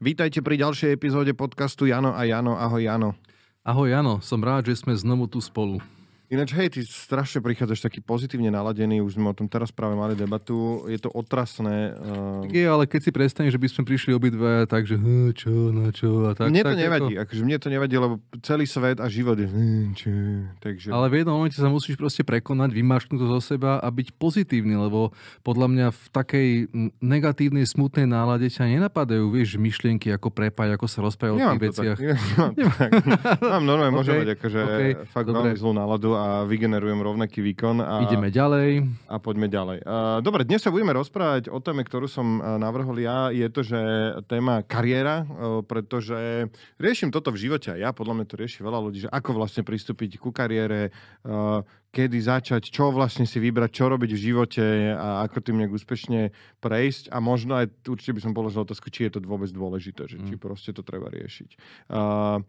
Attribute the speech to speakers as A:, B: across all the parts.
A: Vítajte pri ďalšej epizóde podcastu Jano a Jano. Ahoj Jano.
B: Ahoj Jano, som rád, že sme znovu tu spolu.
A: Ináč, hej, ty strašne prichádzaš taký pozitívne naladený, už sme o tom teraz práve mali debatu, je to otrasné. Uh...
B: Tak je, ale keď si prestaneš, že by sme prišli obidve, takže hm, čo, na čo a tak.
A: Mne
B: tak
A: to nevadí, ako... akože mne to nevadí, lebo celý svet a život je hm, čo, takže...
B: Ale v jednom momente sa musíš proste prekonať, vymašknúť to zo seba a byť pozitívny, lebo podľa mňa v takej negatívnej, smutnej nálade ťa nenapadajú, vieš, myšlienky, ako prepať, ako sa rozprávať o tých veciach.
A: Tak. Nemám, tak. Mám normálne, môžem okay. mať akože okay. fakt Dobre. veľmi zlú náladu a vygenerujem rovnaký výkon. A,
B: Ideme ďalej.
A: A poďme ďalej. Dobre, dnes sa budeme rozprávať o téme, ktorú som navrhol ja. Je to, že téma kariéra, pretože riešim toto v živote a ja, podľa mňa to rieši veľa ľudí, že ako vlastne pristúpiť ku kariére, kedy začať, čo vlastne si vybrať, čo robiť v živote a ako tým nejak úspešne prejsť a možno aj určite by som položil otázku, či je to vôbec dôležité, že či mm. proste to treba riešiť. Uh,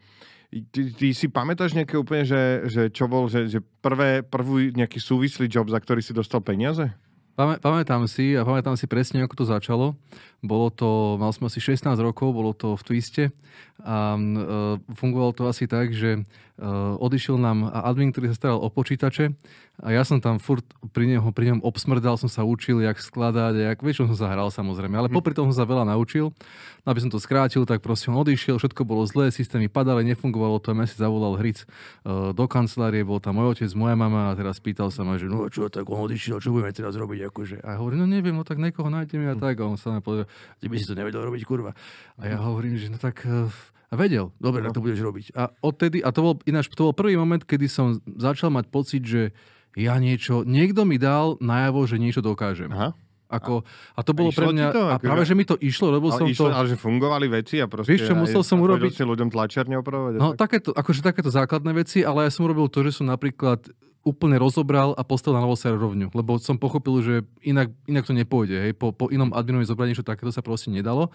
A: Ty, ty si pamätáš nejaké úplne, že, že čo bol, že, že prvé, prvý nejaký súvislý job, za ktorý si dostal peniaze?
B: Pamätám si a pamätám si presne, ako to začalo. Bolo to, mal som asi 16 rokov, bolo to v Twiste a uh, fungovalo to asi tak, že uh, odišiel nám admin, ktorý sa staral o počítače a ja som tam furt pri, neho, pri ňom obsmrdal, som sa učil, jak skladať, jak, vieš, som sa hral samozrejme, ale hm. popri tom som sa veľa naučil. No, aby som to skrátil, tak proste on odišiel, všetko bolo zlé, systémy padali, nefungovalo to, a si zavolal Hric uh, do kancelárie, bol tam môj otec, moja mama a teraz pýtal sa ma, že no čo, tak on odišiel, čo budeme teraz robiť, akože. A hovorím, no neviem, no tak niekoho nájdeme a hm. tak. A on sa mi povedal, ty by si to nevedel robiť, kurva. A ja hovorím, že no tak uh, a vedel, dobre, no. tak to budeš robiť. A odtedy, a to bol ináč, to bol prvý moment, kedy som začal mať pocit, že ja niečo, niekto mi dal najavo, že niečo dokážem. Aha. Ako, a to bolo pre mňa, to, a akože- práve, že mi to išlo, lebo som
A: išlo,
B: to...
A: Ale že fungovali veci a proste...
B: Vieš čo, musel som urobiť...
A: si ľuďom tlačiarne opravovať?
B: No, tak? takéto, akože takéto základné veci, ale ja som urobil to, že som napríklad úplne rozobral a postavil na novo serverovňu, lebo som pochopil, že inak, inak to nepôjde. Hej. Po, po inom adminovi zobrať niečo takéto sa proste nedalo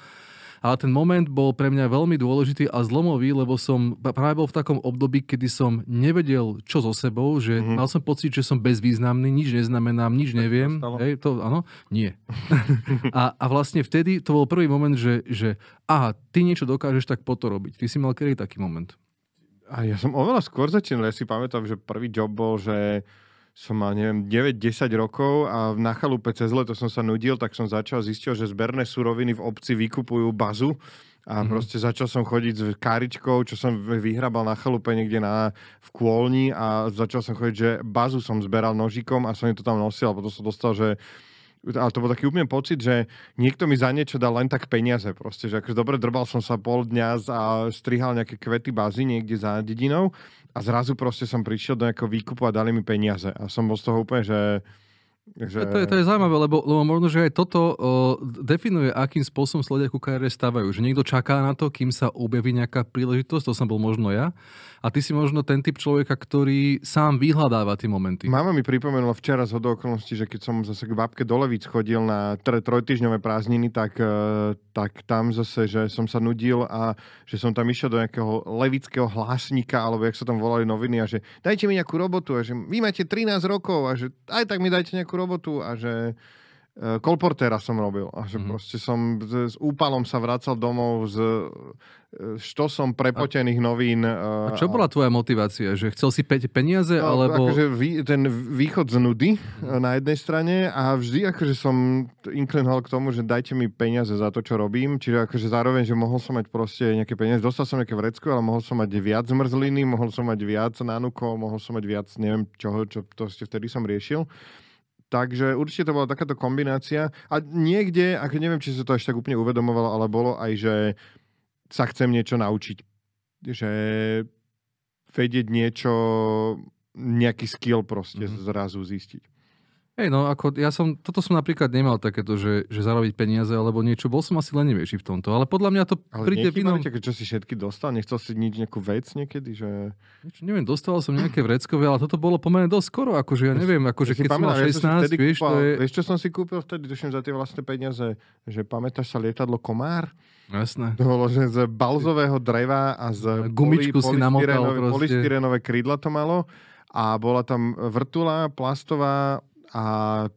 B: ale ten moment bol pre mňa veľmi dôležitý a zlomový, lebo som práve bol v takom období, kedy som nevedel, čo so sebou, že mm-hmm. mal som pocit, že som bezvýznamný, nič neznamenám, nič neviem. Hej, to, áno? Nie. a, a vlastne vtedy to bol prvý moment, že, že aha, ty niečo dokážeš, tak po to robiť. Ty si mal kedy taký moment?
A: A ja som oveľa skôr začínal. Ja si pamätám, že prvý job bol, že som mal, neviem, 9-10 rokov a na chalupe cez leto som sa nudil, tak som začal zistil, že zberné suroviny v obci vykupujú bazu a mm-hmm. proste začal som chodiť s káričkou, čo som vyhrabal na chalupe niekde na, v Kôlni a začal som chodiť, že bazu som zberal nožikom a som to tam nosil a potom som dostal, že ale to bol taký úplne pocit, že niekto mi za niečo dal len tak peniaze proste, že akože dobre drbal som sa pol dňa a strihal nejaké kvety bazy niekde za dedinou a zrazu proste som prišiel do nejakého výkupu a dali mi peniaze. A som bol z toho úplne, že
B: že... To, je, to je zaujímavé, lebo, lebo možno, že aj toto o, definuje, akým spôsobom sa ľudia ku kariére stávajú. Že niekto čaká na to, kým sa objaví nejaká príležitosť, to som bol možno ja. A ty si možno ten typ človeka, ktorý sám vyhľadáva tie momenty.
A: Mama mi pripomenula včera z okolností, že keď som zase k babke do Levíc chodil na tre, trojtyžňové prázdniny, tak, e, tak tam zase, že som sa nudil a že som tam išiel do nejakého levického hlásnika, alebo jak sa tam volali noviny a že dajte mi nejakú robotu a že vy máte 13 rokov a že aj tak mi dajte nejakú robotu a že e, kolportéra som robil a že mm-hmm. proste som s úpalom sa vracal domov s e, štosom prepotených novín.
B: E, a čo bola tvoja motivácia? Že chcel si peť peniaze? No, alebo...
A: Akože vý, ten východ z nudy na jednej strane a vždy akože som inklinoval k tomu, že dajte mi peniaze za to, čo robím. Čiže akože zároveň, že mohol som mať proste nejaké peniaze. Dostal som nejaké vrecko, ale mohol som mať viac zmrzliny, mohol som mať viac nanukov, mohol som mať viac neviem čoho, čo proste vtedy som riešil. Takže určite to bola takáto kombinácia. A niekde, ako neviem, či sa to až tak úplne uvedomovalo, ale bolo aj, že sa chcem niečo naučiť. Že vedieť niečo, nejaký skill proste mm-hmm. zrazu zistiť.
B: Hej, no ako ja som, toto som napríklad nemal takéto, že, že zarobiť peniaze alebo niečo, bol som asi lenivejší v tomto, ale podľa mňa to
A: ale príde v inom... Ale čo si všetky dostal? Nechcel si nič, nejakú vec niekedy, že...
B: Niečo, neviem, dostal som nejaké vreckové, ale toto bolo pomerne dosť skoro, akože ja neviem, akože keď som mal 16, vieš,
A: kúpal,
B: to je...
A: Vieš, čo som si kúpil vtedy, duším za tie vlastné peniaze, že pamätáš sa lietadlo Komár?
B: Jasné.
A: To bolo, že z balzového dreva a z
B: gumičku
A: poli,
B: si namotal
A: proste. Polystyrenové krídla to malo a bola tam vrtula plastová a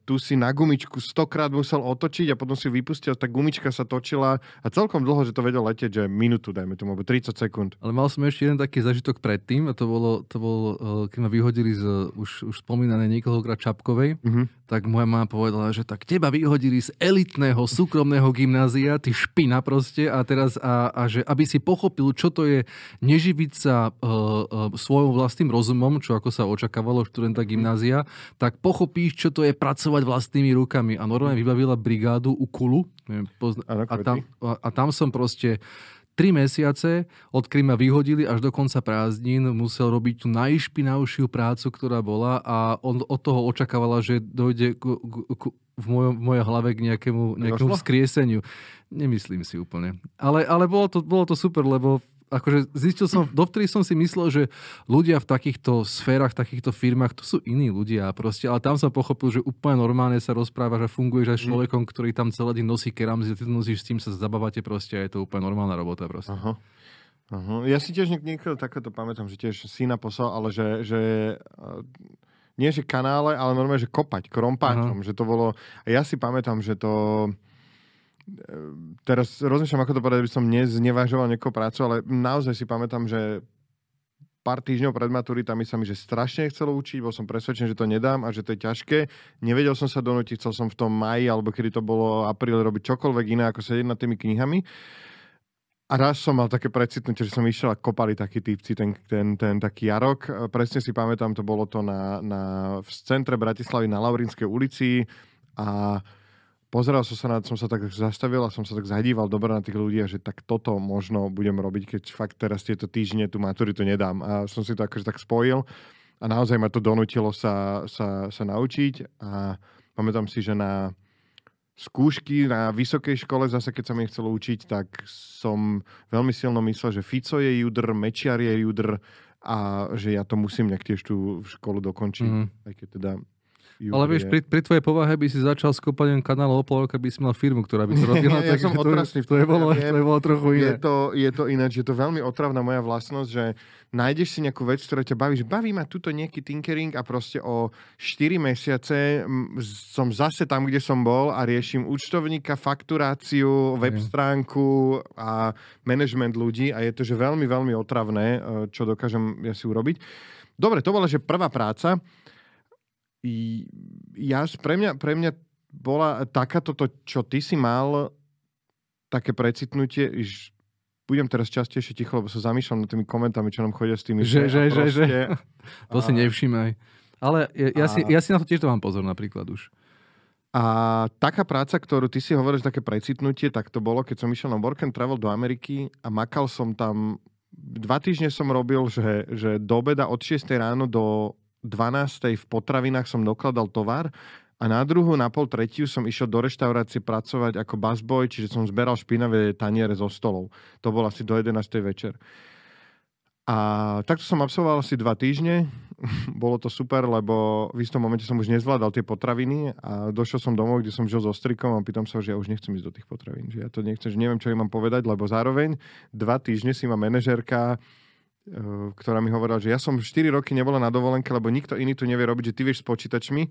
A: tu si na gumičku stokrát musel otočiť a potom si vypustil, tá gumička sa točila a celkom dlho, že to vedel letieť, že minútu, dajme tomu, 30 sekúnd.
B: Ale mal som ešte jeden taký zažitok predtým a to bolo, to bolo keď ma vyhodili z už, už spomínanej niekoľkokrát Čapkovej, mm-hmm. Tak moja mama povedala, že tak teba vyhodili z elitného súkromného gymnázia, ty špina proste a teraz a, a že aby si pochopil, čo to je neživiť sa uh, uh, svojom vlastným rozumom, čo ako sa očakávalo študenta gymnázia, tak pochopíš, čo to je pracovať vlastnými rukami. A normálne vybavila brigádu u Kulu. Pozna- a, tam, a tam som proste tri mesiace, odkedy ma vyhodili až do konca prázdnin, musel robiť tú najšpinavšiu prácu, ktorá bola a on od toho očakávala, že dojde ku, ku, ku, v, mojom, v mojej hlave k nejakému, nejakému vzkrieseniu. Nemyslím si úplne. Ale, ale bolo, to, bolo to super, lebo akože zistil som, dovtedy som si myslel, že ľudia v takýchto sférach, v takýchto firmách, to sú iní ľudia proste, ale tam som pochopil, že úplne normálne sa rozpráva, že funguješ aj s mm. človekom, ktorý tam celý deň nosí keramzy, ty nosíš s tým, sa zabávate proste a je to úplne normálna robota proste.
A: Aha. Aha. Ja si tiež niekto takéto pamätám, že tiež syna poslal, ale že, že nie že kanále, ale normálne, že kopať krompáčom, Aha. že to bolo, ja si pamätám, že to teraz rozmýšľam, ako to povedať, aby som neznevažoval niekoho prácu, ale naozaj si pamätám, že pár týždňov pred maturitami sa mi že strašne chcelo učiť, bol som presvedčený, že to nedám a že to je ťažké. Nevedel som sa donútiť, chcel som v tom maji, alebo kedy to bolo apríl, robiť čokoľvek iné, ako sedieť nad tými knihami. A raz som mal také precitnutie, že som išiel a kopali takí typci, ten, ten, ten taký jarok. Presne si pamätám, to bolo to na, na, v centre Bratislavy na Laurinskej ulici a pozeral som sa na, som sa tak zastavil a som sa tak zadíval dobre na tých ľudí, že tak toto možno budem robiť, keď fakt teraz tieto týždne tú maturitu nedám. A som si to akože tak spojil a naozaj ma to donutilo sa, sa, sa naučiť a pamätám si, že na skúšky na vysokej škole, zase keď sa mi chcelo učiť, tak som veľmi silno myslel, že Fico je judr, Mečiar je judr a že ja to musím nejak tiež tú školu dokončiť, mm. aj keď teda
B: ju Ale vieš, pri, pri tvojej povahe by si začal s kopaním kanálu o pol roka, by si mal firmu, ktorá by to robila.
A: ja som otrasný.
B: To, to, je bolo, to je bolo trochu iné.
A: Je to, je to ináč, je to veľmi otravná moja vlastnosť, že nájdeš si nejakú vec, ktorá ťa baví, že baví ma tuto nejaký tinkering a proste o 4 mesiace som zase tam, kde som bol a riešim účtovníka, fakturáciu, web stránku a management ľudí a je to, že veľmi, veľmi otravné, e, čo dokážem ja si urobiť. Dobre, to bola, že prvá práca ja, pre, mňa, pre mňa bola takáto, to, čo ty si mal, také precitnutie, že budem teraz častejšie ticho, lebo sa zamýšľam nad tými komentami, čo nám chodia s tými.
B: Že, že, že, že. To si nevšímaj. Ale ja, ja, a... si, ja si na to tiež mám pozor napríklad už.
A: A taká práca, ktorú ty si hovoríš, také precitnutie, tak to bolo, keď som išiel na work and travel do Ameriky a makal som tam, dva týždne som robil, že, že do obeda od 6 ráno do 12. v potravinách som dokladal tovar a na druhú, na pol tretiu som išiel do reštaurácie pracovať ako busboy, čiže som zberal špinavé taniere zo stolov. To bolo asi do 11. večer. A takto som absolvoval asi dva týždne. Bolo to super, lebo v istom momente som už nezvládal tie potraviny a došiel som domov, kde som žil so strikom a pýtam sa, že ja už nechcem ísť do tých potravín. Že ja to nechcem, že neviem, čo im mám povedať, lebo zároveň dva týždne si ma manažérka Eh, ktorá mi hovorila, že ja som 4 roky nebola na dovolenke, lebo nikto iný tu nevie robiť, že ty vieš s počítačmi,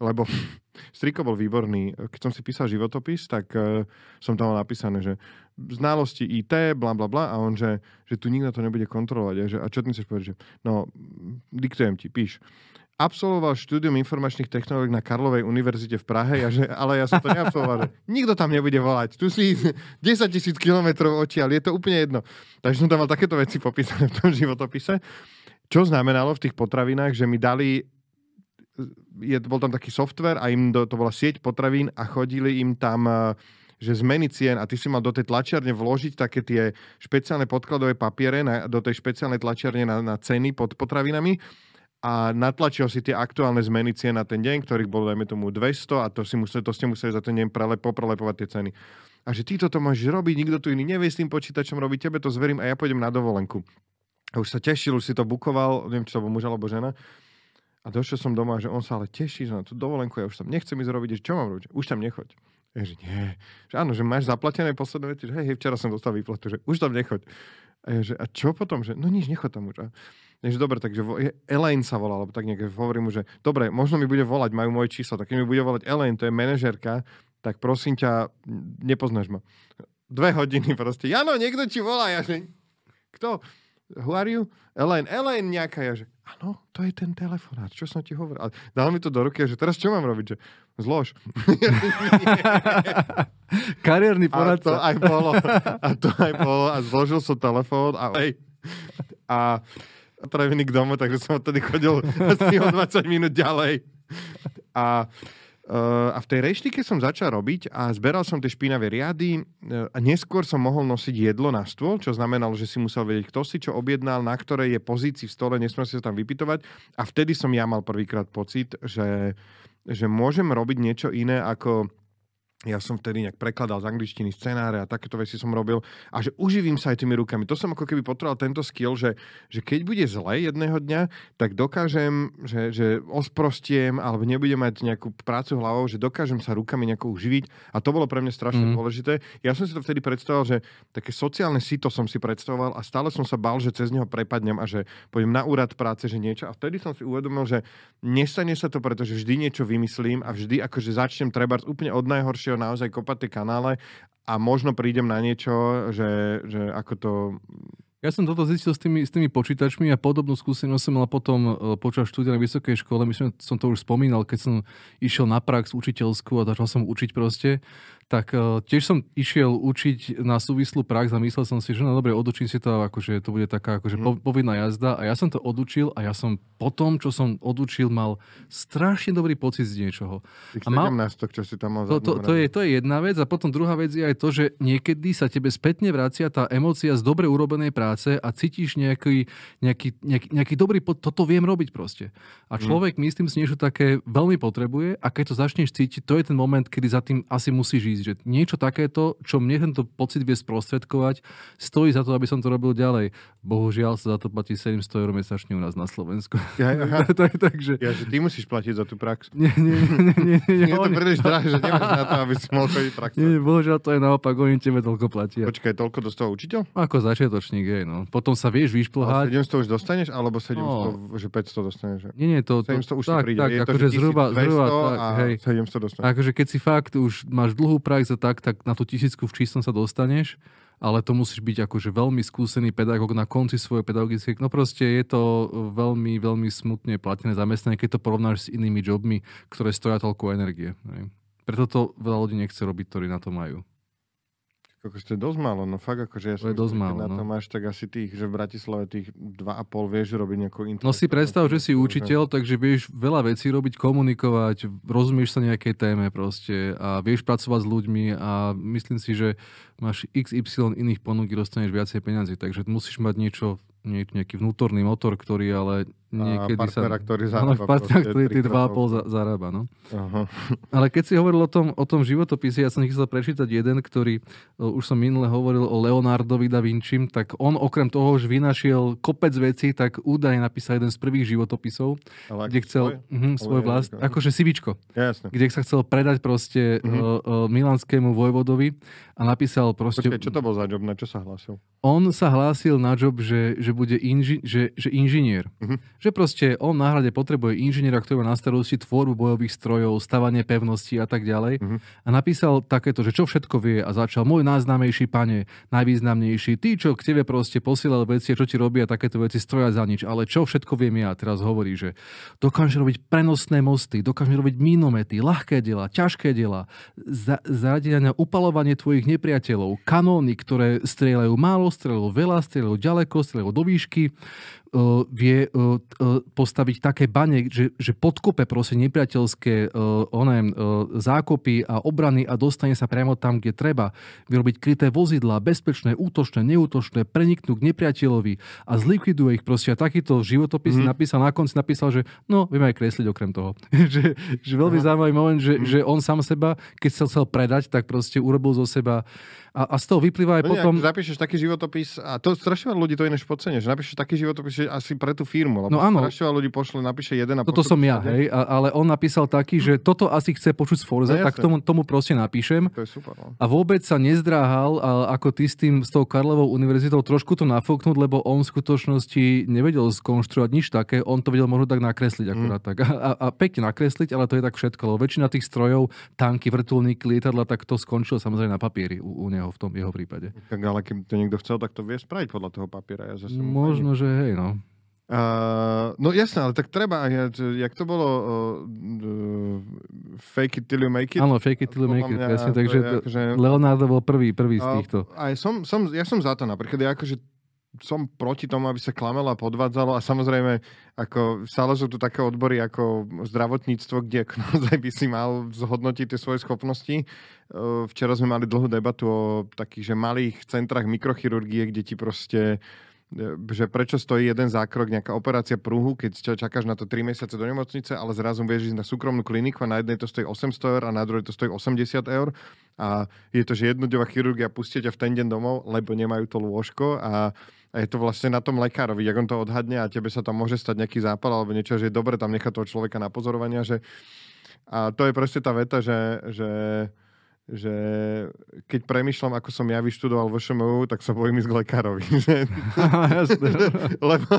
A: lebo Striko bol výborný. Keď som si písal životopis, tak uh, som tam mal napísané, že znalosti IT, bla bla bla, a on, že, že tu nikto to nebude kontrolovať. A, že, a čo ty chceš povedať? Že, no, diktujem ti, píš absolvoval štúdium informačných technológií na Karlovej univerzite v Prahe, ja, že, ale ja som to neabsolvoval. Nikto tam nebude volať. Tu si 10 tisíc kilometrov odtiaľ, je to úplne jedno. Takže som tam mal takéto veci popísané v tom životopise. Čo znamenalo v tých potravinách, že mi dali je, bol tam taký software a im do, to bola sieť potravín a chodili im tam že zmeny cien a ty si mal do tej tlačiarne vložiť také tie špeciálne podkladové papiere na, do tej špeciálnej tlačiarne na, na ceny pod potravinami a natlačil si tie aktuálne zmeny cien na ten deň, ktorých bolo, dajme tomu, 200 a to, si museli, to ste museli za ten deň prelep, poprelepovať tie ceny. A že ty toto môžeš robiť, nikto tu iný nevie s tým počítačom robiť, tebe to zverím a ja pôjdem na dovolenku. A už sa tešil, už si to bukoval, neviem, či to bol muž alebo žena. A došiel som doma, že on sa ale teší, že na tú dovolenku, ja už tam nechcem ísť robiť, že čo mám robiť? Už tam nechoď. Ja, že nie. Že áno, že máš zaplatené posledné veci, že hej, včera som dostal výplatu, že už tam nechoď. A ja, že a čo potom? Že no nič, nechoď tam už. A Takže dobre, takže Elaine sa volá, alebo tak nejak hovorím mu, že dobre, možno mi bude volať, majú moje číslo, tak keď mi bude volať Elaine, to je manažerka, tak prosím ťa, nepoznáš ma. Dve hodiny proste, Jano, niekto ti volá, ja že, kto? Who are you? Elaine, Elaine nejaká, ja že, áno, to je ten telefonát, čo som ti hovoril. A dal mi to do ruky, že teraz čo mám robiť, že zlož.
B: Kariérny
A: A to
B: poradca.
A: aj bolo. A to aj bolo. A zložil som telefón a, a prevený k domu, takže som odtedy chodil asi o 20 minút ďalej. A Uh, a v tej reštike som začal robiť a zberal som tie špinavé riady uh, a neskôr som mohol nosiť jedlo na stôl, čo znamenalo, že si musel vedieť, kto si čo objednal, na ktorej je pozícii v stole, nesmel si sa tam vypitovať. A vtedy som ja mal prvýkrát pocit, že, že môžem robiť niečo iné ako ja som vtedy nejak prekladal z angličtiny scenáre a takéto veci som robil a že uživím sa aj tými rukami. To som ako keby potreboval tento skill, že, že keď bude zle jedného dňa, tak dokážem, že, že osprostiem alebo nebudem mať nejakú prácu hlavou, že dokážem sa rukami nejako uživiť a to bolo pre mňa strašne mm. dôležité. Ja som si to vtedy predstavoval, že také sociálne sito som si predstavoval a stále som sa bal, že cez neho prepadnem a že pôjdem na úrad práce, že niečo. A vtedy som si uvedomil, že nestane sa to, pretože vždy niečo vymyslím a vždy akože začnem treba úplne od najhoršieho naozaj kopať tie kanále a možno prídem na niečo, že, že ako to
B: ja som toto zistil s tými, s tými počítačmi a podobnú skúsenosť som mal potom e, počas štúdia na vysokej škole. Myslím, som to už spomínal, keď som išiel na prax učiteľskú a začal som učiť proste tak uh, tiež som išiel učiť na súvislú prax a myslel som si, že no dobre, odučím si to, akože to bude taká akože mm. povinná jazda a ja som to odučil a ja som po tom, čo som odučil, mal strašne dobrý pocit z niečoho.
A: A mal, 17, čo si tam mal
B: to, to, to, je, to je jedna vec a potom druhá vec je aj to, že niekedy sa tebe spätne vracia tá emócia z dobre urobenej práce a cítiš nejaký, nejaký, nejaký, nejaký dobrý pocit, toto viem robiť proste. A mhm. človek, mm. myslím si, niečo také veľmi potrebuje a keď to začneš cítiť, to je ten moment, kedy za tým asi musíš ísť. Že niečo takéto, čo mne tento pocit vie sprostredkovať, stojí za to, aby som to robil ďalej. Bohužiaľ sa za to platí 700 eur mesačne u nás na Slovensku.
A: Ja,
B: je tak, že...
A: Ja, že ty musíš platiť za tú prax.
B: Nie, nie, nie. nie, nie,
A: nie to príliš drahé, že nemáš na to, aby si mohol chodiť prax.
B: Nie, bohužiaľ to je naopak, oni tebe toľko platia.
A: Počkaj, toľko dostal učiteľ?
B: Ako začiatočník, je, no. Potom sa vieš vyšplhať.
A: 700 už dostaneš, alebo 700, no. že 500 dostaneš?
B: Nie, nie, to... to
A: 700 už
B: tak,
A: príde.
B: Tak,
A: je to,
B: akože zhruba, zhruba
A: tak, a hej. 700 dostaneš.
B: Akože keď si fakt už máš dlhú prax a tak, tak na tú tisícku v číslom sa dostaneš, ale to musíš byť akože veľmi skúsený pedagóg na konci svojej pedagogickej... No proste je to veľmi, veľmi smutne platené zamestnanie, keď to porovnáš s inými jobmi, ktoré stoja toľko energie. Preto to veľa ľudí nechce robiť, ktorí na to majú.
A: Ako to je dosť málo, no fakt akože ja
B: to je dosť málo,
A: na
B: no.
A: to máš tak asi tých, že v Bratislave tých 2,5 vieš robiť nejakú
B: No si predstav, že si učiteľ, takže vieš veľa vecí robiť, komunikovať, rozumieš sa nejakej téme proste a vieš pracovať s ľuďmi a myslím si, že máš XY iných ponúk, dostaneš viacej peniazy, takže musíš mať niečo nejaký vnútorný motor, ktorý ale niekedy
A: a partnera,
B: sa...
A: ktorý zarába.
B: Ale partnera, ktorý tí 2,5 za, zarába, no. Uh-huh. Ale keď si hovoril o tom, o tom životopise, ja som chcel prečítať jeden, ktorý, už som minule hovoril o Leonardovi da Vinci, tak on okrem toho, že vynašiel kopec vecí, tak údajne napísal jeden z prvých životopisov,
A: ale
B: kde chcel svoj, uh-huh, svoj vlast, je, akože Sivičko,
A: Jasne.
B: kde sa chcel predať proste uh-huh. uh, uh, milanskému vojvodovi a napísal proste...
A: Počkej, čo to bol za job, na čo sa hlásil?
B: On sa hlásil na job, že, že bude inži, že, že inžinier. Uh-huh. Že proste on na hrade potrebuje inžiniera, ktorý má na starosti tvorbu bojových strojov, stavanie pevností a tak ďalej. Uh-huh. A napísal takéto, že čo všetko vie a začal môj najznámejší pane, najvýznamnejší, tí, čo k tebe proste posielal veci, čo ti robia takéto veci, stroja za nič. Ale čo všetko viem ja? Teraz hovorí, že dokáže robiť prenosné mosty, dokáže robiť minomety, ľahké diela, ťažké diela, za, zariadenia na upalovanie tvojich nepriateľov, kanóny, ktoré strieľajú málo strelov, veľa strelov, ďaleko strelov, do výšky, uh, vie uh, postaviť také bane, že, že podkope proste nepriateľské oné, zákopy a obrany a dostane sa priamo tam, kde treba. Vyrobiť kryté vozidlá, bezpečné, útočné, neútočné, preniknú k nepriateľovi a zlikviduje ich proste. A takýto životopis mm. napísal, na konci napísal, že no, vieme aj kresliť okrem toho. že, že veľmi zaujímavý moment, že, mm. že on sám seba, keď sa chcel predať, tak proste urobil zo seba a, a z toho vyplýva aj no potom...
A: Nie, zapíšeš taký životopis, a to strašne ľudí to inéž podcenia, že napíšeš taký životopis, že asi pre tú firmu, lebo
B: No áno.
A: strašne veľa ľudí pošle, napíše jeden a
B: Toto som ja, hej, a, ale on napísal taký, že toto asi chce počuť z Forza,
A: No
B: tak tomu, tomu proste napíšem.
A: To je super, no.
B: A vôbec sa nezdráhal, a ako ty s tým, s tou Karlovou univerzitou trošku to nafúknuť, lebo on v skutočnosti nevedel skonštruovať nič také, on to vedel možno tak nakresliť akurát tak. A, a, pekne nakresliť, ale to je tak všetko, lebo väčšina tých strojov, tanky, vrtulníky, lietadla, tak to skončilo samozrejme na papieri u, u neho v tom jeho prípade.
A: Tak ale keby to niekto chcel, tak to vie spraviť podľa toho papiera. Ja zase
B: Možno, že hej, no.
A: Uh, no jasné, ale tak treba, ja, jak to bolo uh, uh, fake it till you make it?
B: Áno, fake it till you make it,
A: mňa
B: presne, takže to,
A: akože-
B: Leonardo bol prvý, prvý z týchto.
A: Aj som, som, ja som za to napríklad, ja akože som proti tomu, aby sa klamelo a podvádzalo a samozrejme, ako stále sú tu také odbory ako zdravotníctvo, kde ako naozaj by si mal zhodnotiť tie svoje schopnosti. Uh, Včera sme mali dlhú debatu o takých, že malých centrách mikrochirurgie, kde ti proste e, že prečo stojí jeden zákrok, nejaká operácia prúhu, keď ča- čakáš na to 3 mesiace do nemocnice, ale zrazu vieš ísť na súkromnú kliniku a na jednej to stojí 800 eur a na druhej to stojí 80 eur. A je to, že jednodňová chirurgia pustia ťa v ten deň domov, lebo nemajú to lôžko a, a je to vlastne na tom lekárovi, jak on to odhadne a tebe sa tam môže stať nejaký zápal alebo niečo, že je dobre tam nechať toho človeka na pozorovania, že a to je proste tá veta, že, že že keď premyšľam, ako som ja vyštudoval vo ŠMU, tak sa bojím ísť k lekárovi. Že-. Lebo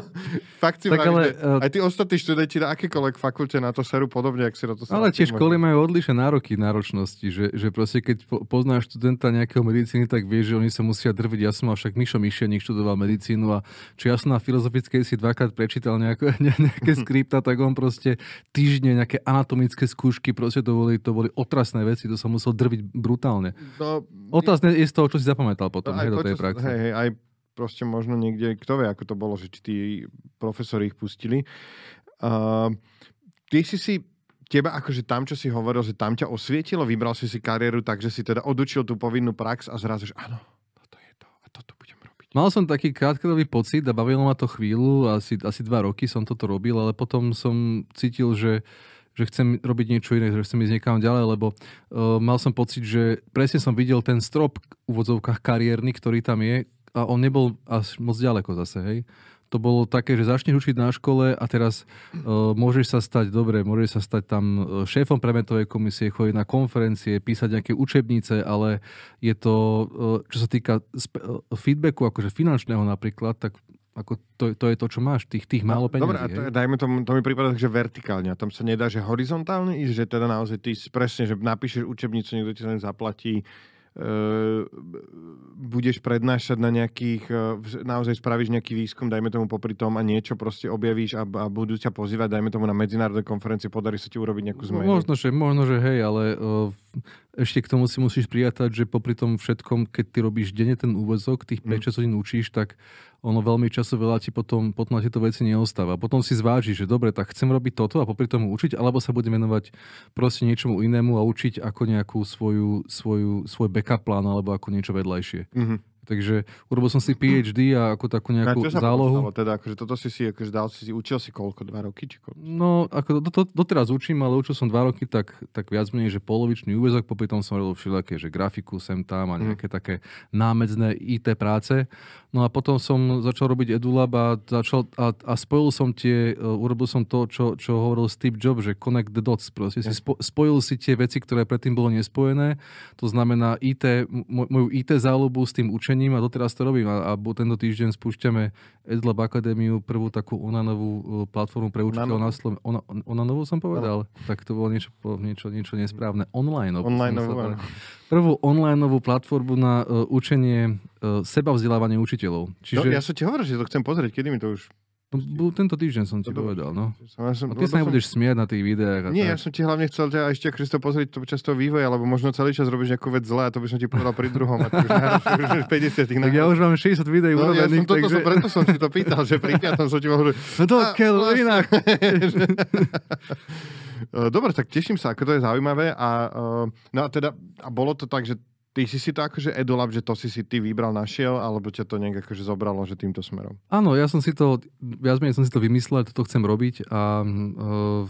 A: fakt si
B: Tak ale, eh,
A: aj tí ostatní študenti na akékoľvek fakulte na to seru podobne, ak si na to
B: Ale tie školy majú odlišné nároky náročnosti, že, že proste keď po, poznáš študenta nejakého medicíny, tak vieš, že oni sa musia drviť. Ja som mal však Mišo Mišeník študoval medicínu a čo ja som na filozofickej si dvakrát prečítal nejako, ne, nejaké skripta, tak on proste týždne nejaké anatomické skúšky, proste to boli, to boli otrasné veci, to som musel drviť brutálne.
A: No,
B: Otázne je z toho, čo si zapamätal potom,
A: No,
B: hej, do tej
A: počas-
B: praxe.
A: Hej, hej, aj proste možno niekde, kto vie, ako to bolo, že či tí profesori ich pustili. Uh, ty si si, teba akože tam, čo si hovoril, že tam ťa osvietilo, vybral si si kariéru tak, že si teda odučil tú povinnú prax a zrazu, že áno, toto je to a toto budem robiť.
B: Mal som taký krátkodobý pocit a bavilo ma to chvíľu, asi, asi dva roky som toto robil, ale potom som cítil, že že chcem robiť niečo iné, že chcem ísť niekam ďalej, lebo uh, mal som pocit, že presne som videl ten strop v úvodzovkách kariérny, ktorý tam je a on nebol až moc ďaleko zase, hej. To bolo také, že začneš učiť na škole a teraz uh, môžeš sa stať, dobre, môžeš sa stať tam uh, šéfom premetovej komisie, chodiť na konferencie, písať nejaké učebnice, ale je to, uh, čo sa týka sp- feedbacku, akože finančného napríklad, tak ako to, to je to, čo máš, tých, tých málo peniazí.
A: Dobre, a to, dajme tomu, to mi prípada, že vertikálne. A tam sa nedá, že horizontálne ísť, že teda naozaj ty presne, že napíšeš učebnicu, niekto ti ňu zaplatí, Uh, budeš prednášať na nejakých, uh, naozaj spravíš nejaký výskum, dajme tomu popri tom a niečo proste objavíš a, a budú ťa pozývať, dajme tomu na medzinárodné konferencie, podarí sa ti urobiť nejakú zmenu.
B: Možno, že, možno, že hej, ale uh, ešte k tomu si musíš prijatať, že popri tom všetkom, keď ty robíš denne ten úvozok, tých
A: Mm.
B: 5-6 hodín učíš, tak ono veľmi času veľa ti potom, potom na tieto veci neostáva. Potom si zvážiš, že dobre, tak chcem robiť toto a popri tomu učiť, alebo sa budem venovať proste niečomu inému a učiť ako nejakú svoju, svoju, svoj backup plán alebo ako niečo vedľajšie.
A: Mhm.
B: Takže urobil som si PhD a ako takú
A: Na
B: nejakú
A: čo sa
B: zálohu.
A: postalo? Teda, akože toto si si, akože dal si, učil si koľko, dva roky? Či koľko?
B: No, ako do, do, doteraz učím, ale učil som dva roky, tak, tak viac menej, že polovičný úvezok, popri tom som robil všelijaké, že grafiku sem tam a nejaké také námedzné IT práce. No a potom som začal robiť EduLab a, začal, a, a spojil som tie, uh, urobil som to, čo, čo hovoril Steve Jobs, že connect the dots. Proste si spo, spojil si tie veci, ktoré predtým bolo nespojené. To znamená IT, moj, moju IT záľubu s tým učením a doteraz to robím. A, a tento týždeň spúšťame EduLab Akadémiu, prvú takú onanovú uh, platformu pre učiteľov na Slovensku. Ona, onanovú som povedal? Tak to bolo niečo, niečo, niečo nesprávne. Online.
A: Online.
B: Prvú onlineovú platformu na uh, učenie uh, seba vzdelávania učiteľov.
A: Čiže...
B: Čiže
A: No, ja som ti hovoril, že to chcem pozrieť, kedy mi to už...
B: no, bu- tento týždeň som ti
A: To dobre.
B: povedal. No.
A: Ja som,
B: A ty sa nebudeš smiať na tých videách. A
A: Nie, ja
B: tak.
A: som ti hlavne chcel ťa ešte Kristo pozrieť to počas toho vývoja, lebo možno celý čas robíš nejakú vec zle a to by som ti povedal pri druhom. A ty už, už, už 50
B: Tak ja už mám 60 videí
A: no, ja som, toto
B: takže...
A: som, preto som ti to pýtal, že pri piatom som ti mohol...
B: No to,
A: A,
B: keľ, inak.
A: Dobre, tak teším sa, ako to je zaujímavé. A, uh, no a teda, a bolo to tak, že ty si si to akože edulab, že to si si ty vybral, našiel, alebo ťa to nejak akože zobralo, že týmto smerom?
B: Áno, ja som si to, viac menej som si to vymyslel, toto chcem robiť a uh,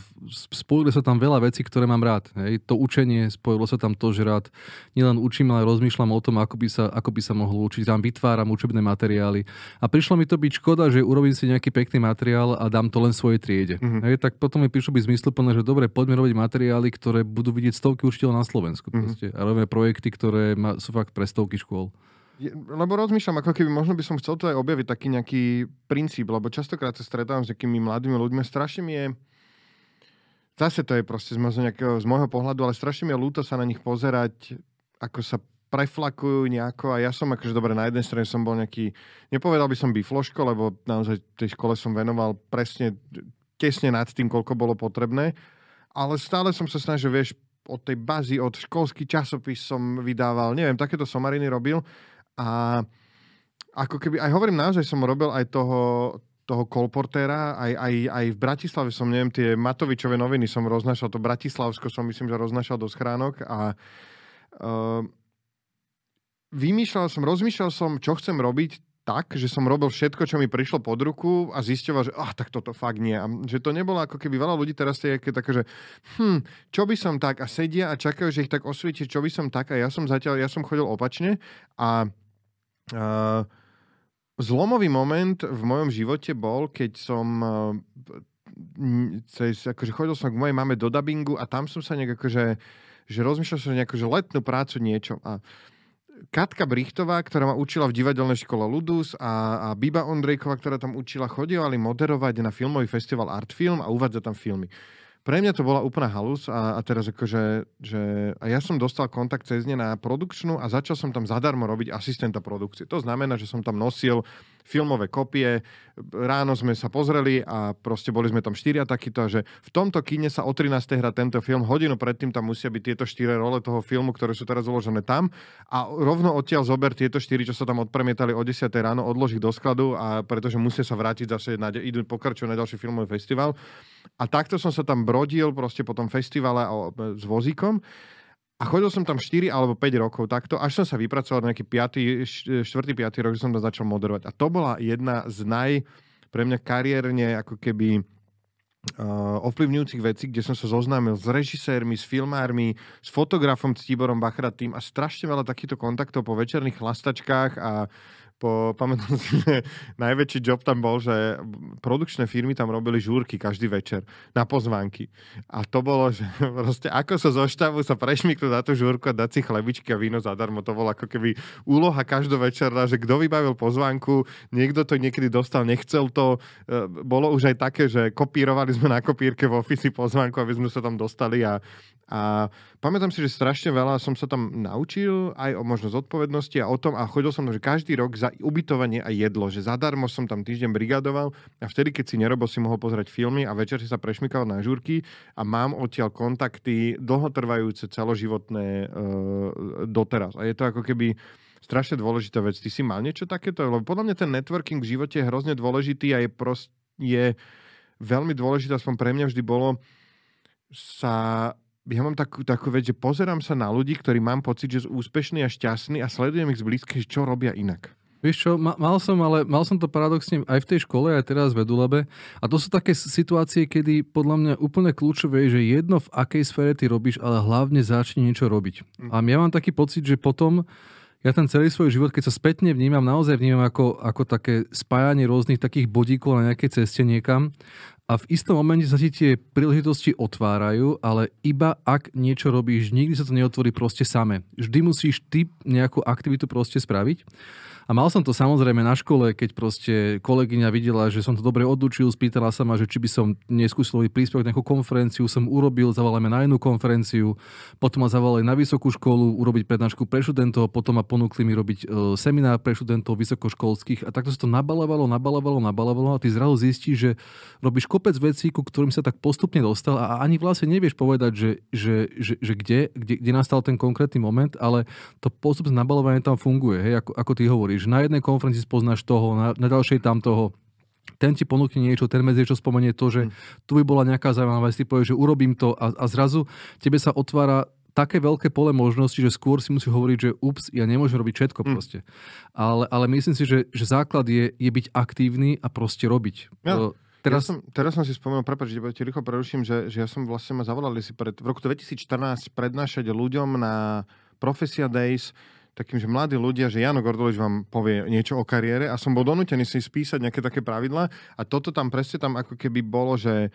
B: spojili sa tam veľa vecí, ktoré mám rád. Hej. To učenie, spojilo sa tam to, že rád nielen učím, ale rozmýšľam o tom, ako by sa, ako by sa mohlo učiť. Tam vytváram učebné materiály. A prišlo mi to byť škoda, že urobím si nejaký pekný materiál a dám to len svojej triede. Mm-hmm. Hej, tak potom mi prišlo byť zmysluplné, že dobre, poďme robiť materiály, ktoré budú vidieť stovky učiteľov na Slovensku. Mm-hmm. A robíme projekty, ktoré ma, sú fakt pre stovky škôl.
A: Lebo rozmýšľam, ako keby možno by som chcel to aj objaviť taký nejaký princíp, lebo častokrát sa stretávam s takými mladými ľuďmi strašne mi je zase to je proste z, nejakého, z môjho pohľadu, ale strašne mi je ľúto sa na nich pozerať, ako sa preflakujú nejako a ja som akože dobre, na jednej strane som bol nejaký, nepovedal by som bifloško, lebo naozaj tej škole som venoval presne tesne nad tým, koľko bolo potrebné, ale stále som sa snažil, vieš, od tej bazy, od školský časopis som vydával, neviem, takéto somariny robil a ako keby, aj hovorím naozaj, som robil aj toho, toho kolportéra, aj, aj, aj v Bratislave som, neviem, tie Matovičové noviny som roznašal, to Bratislavsko som myslím, že roznašal do schránok a uh, vymýšľal som, rozmýšľal som, čo chcem robiť tak, že som robil všetko, čo mi prišlo pod ruku a zisťoval, že ah, tak toto fakt nie. A že to nebolo ako keby veľa ľudí teraz je také, že hm, čo by som tak a sedia a čakajú, že ich tak osvieti, čo by som tak a ja som zatiaľ, ja som chodil opačne a uh, zlomový moment v mojom živote bol, keď som uh, cez, akože chodil som k mojej mame do dubbingu a tam som sa nejak akože, že rozmýšľal som nejakú že letnú prácu niečo a uh, Katka Brichtová, ktorá ma učila v divadelnej škole Ludus a, a Biba Ondrejková, ktorá tam učila, chodili moderovať na filmový festival Artfilm a uvádzať tam filmy pre mňa to bola úplná halus a, a teraz akože, že a ja som dostal kontakt cez ne na produkčnú a začal som tam zadarmo robiť asistenta produkcie. To znamená, že som tam nosil filmové kopie, ráno sme sa pozreli a proste boli sme tam štyria takýto, že v tomto kine sa o 13. hra tento film, hodinu predtým tam musia byť tieto štyri role toho filmu, ktoré sú teraz uložené tam a rovno odtiaľ zober tieto štyri, čo sa tam odpremietali o 10. ráno, odloží do skladu a pretože musia sa vrátiť zase, na, idú pokračovať na ďalší filmový festival. A takto som sa tam brodil proste po tom festivale s vozíkom. A chodil som tam 4 alebo 5 rokov takto, až som sa vypracoval nejaký 5, 4. 5. rok, že som tam začal moderovať. A to bola jedna z naj, pre mňa kariérne ako keby uh, ovplyvňujúcich vecí, kde som sa zoznámil s režisérmi, s filmármi, s fotografom, s Tiborom Bachratým a strašne veľa takýchto kontaktov po večerných chlastačkách a po, pamätám si, že najväčší job tam bol, že produkčné firmy tam robili žúrky každý večer na pozvánky. A to bolo, že proste ako sa zo štávu sa prešmiknúť na tú žúrku a dať si chlebičky a víno zadarmo. To bolo ako keby úloha každovečerná, že kto vybavil pozvánku, niekto to niekedy dostal, nechcel to. E, bolo už aj také, že kopírovali sme na kopírke v ofisi pozvánku, aby sme sa tam dostali a, a pamätám si, že strašne veľa som sa tam naučil aj o možnosť zodpovednosti a o tom a chodil som že každý rok za ubytovanie a jedlo, že zadarmo som tam týždeň brigadoval a vtedy, keď si nerobil, si mohol pozrieť filmy a večer si sa prešmykal na žúrky a mám odtiaľ kontakty dlhotrvajúce celoživotné e, doteraz. A je to ako keby strašne dôležitá vec. Ty si mal niečo takéto? Lebo podľa mňa ten networking v živote je hrozne dôležitý a je, prost, je veľmi dôležité, aspoň pre mňa vždy bolo sa ja mám takú, takú vec, že pozerám sa na ľudí, ktorí mám pocit, že sú úspešní a šťastní a sledujem ich zblízka, čo robia inak.
B: Vieš čo, mal som, ale mal som to paradoxne aj v tej škole, aj teraz v Edulabe. A to sú také situácie, kedy podľa mňa úplne kľúčové je, že jedno v akej sfére ty robíš, ale hlavne začni niečo robiť. Mm. A ja mám taký pocit, že potom ja ten celý svoj život, keď sa spätne vnímam, naozaj vnímam ako, ako také spájanie rôznych takých bodíkov na nejakej ceste niekam a v istom momente sa ti tie príležitosti otvárajú, ale iba ak niečo robíš, nikdy sa to neotvorí proste same. Vždy musíš ty nejakú aktivitu proste spraviť. A mal som to samozrejme na škole, keď proste kolegyňa videla, že som to dobre odučil, spýtala sa ma, že či by som neskúsil príspevok na nejakú konferenciu, som urobil, zavolali na jednu konferenciu, potom ma zavolali na vysokú školu urobiť prednášku pre študentov, potom ma ponúkli mi robiť e, seminár pre študentov vysokoškolských a takto sa to nabalovalo, nabalovalo, nabalovalo a ty zrazu zistíš, že robíš kopec vecí, ku ktorým sa tak postupne dostal a ani vlastne nevieš povedať, že, že, že, že kde, kde, kde nastal ten konkrétny moment, ale to postupné nabalovanie tam funguje, hej, ako, ako ty hovoríš hovoríš, na jednej konferencii spoznáš toho, na, na ďalšej tam toho, ten ti ponúkne niečo, ten medzi čo spomenie to, že hm. tu by bola nejaká zaujímavá vec, ty povieš, že urobím to a, a zrazu tebe sa otvára také veľké pole možností, že skôr si musí hovoriť, že ups, ja nemôžem robiť všetko mm. proste. Ale, ale myslím si, že, že základ je, je byť aktívny a proste robiť.
A: Ja. Teraz... Ja som, teraz som si spomenul, prepáč, že ti rýchlo preruším, že, že ja som vlastne ma zavolali si pred, v roku 2014 prednášať ľuďom na Profesia Days, takým, že mladí ľudia, že Jano Gordulič vám povie niečo o kariére a som bol donútený si spísať nejaké také pravidlá a toto tam presne tam ako keby bolo, že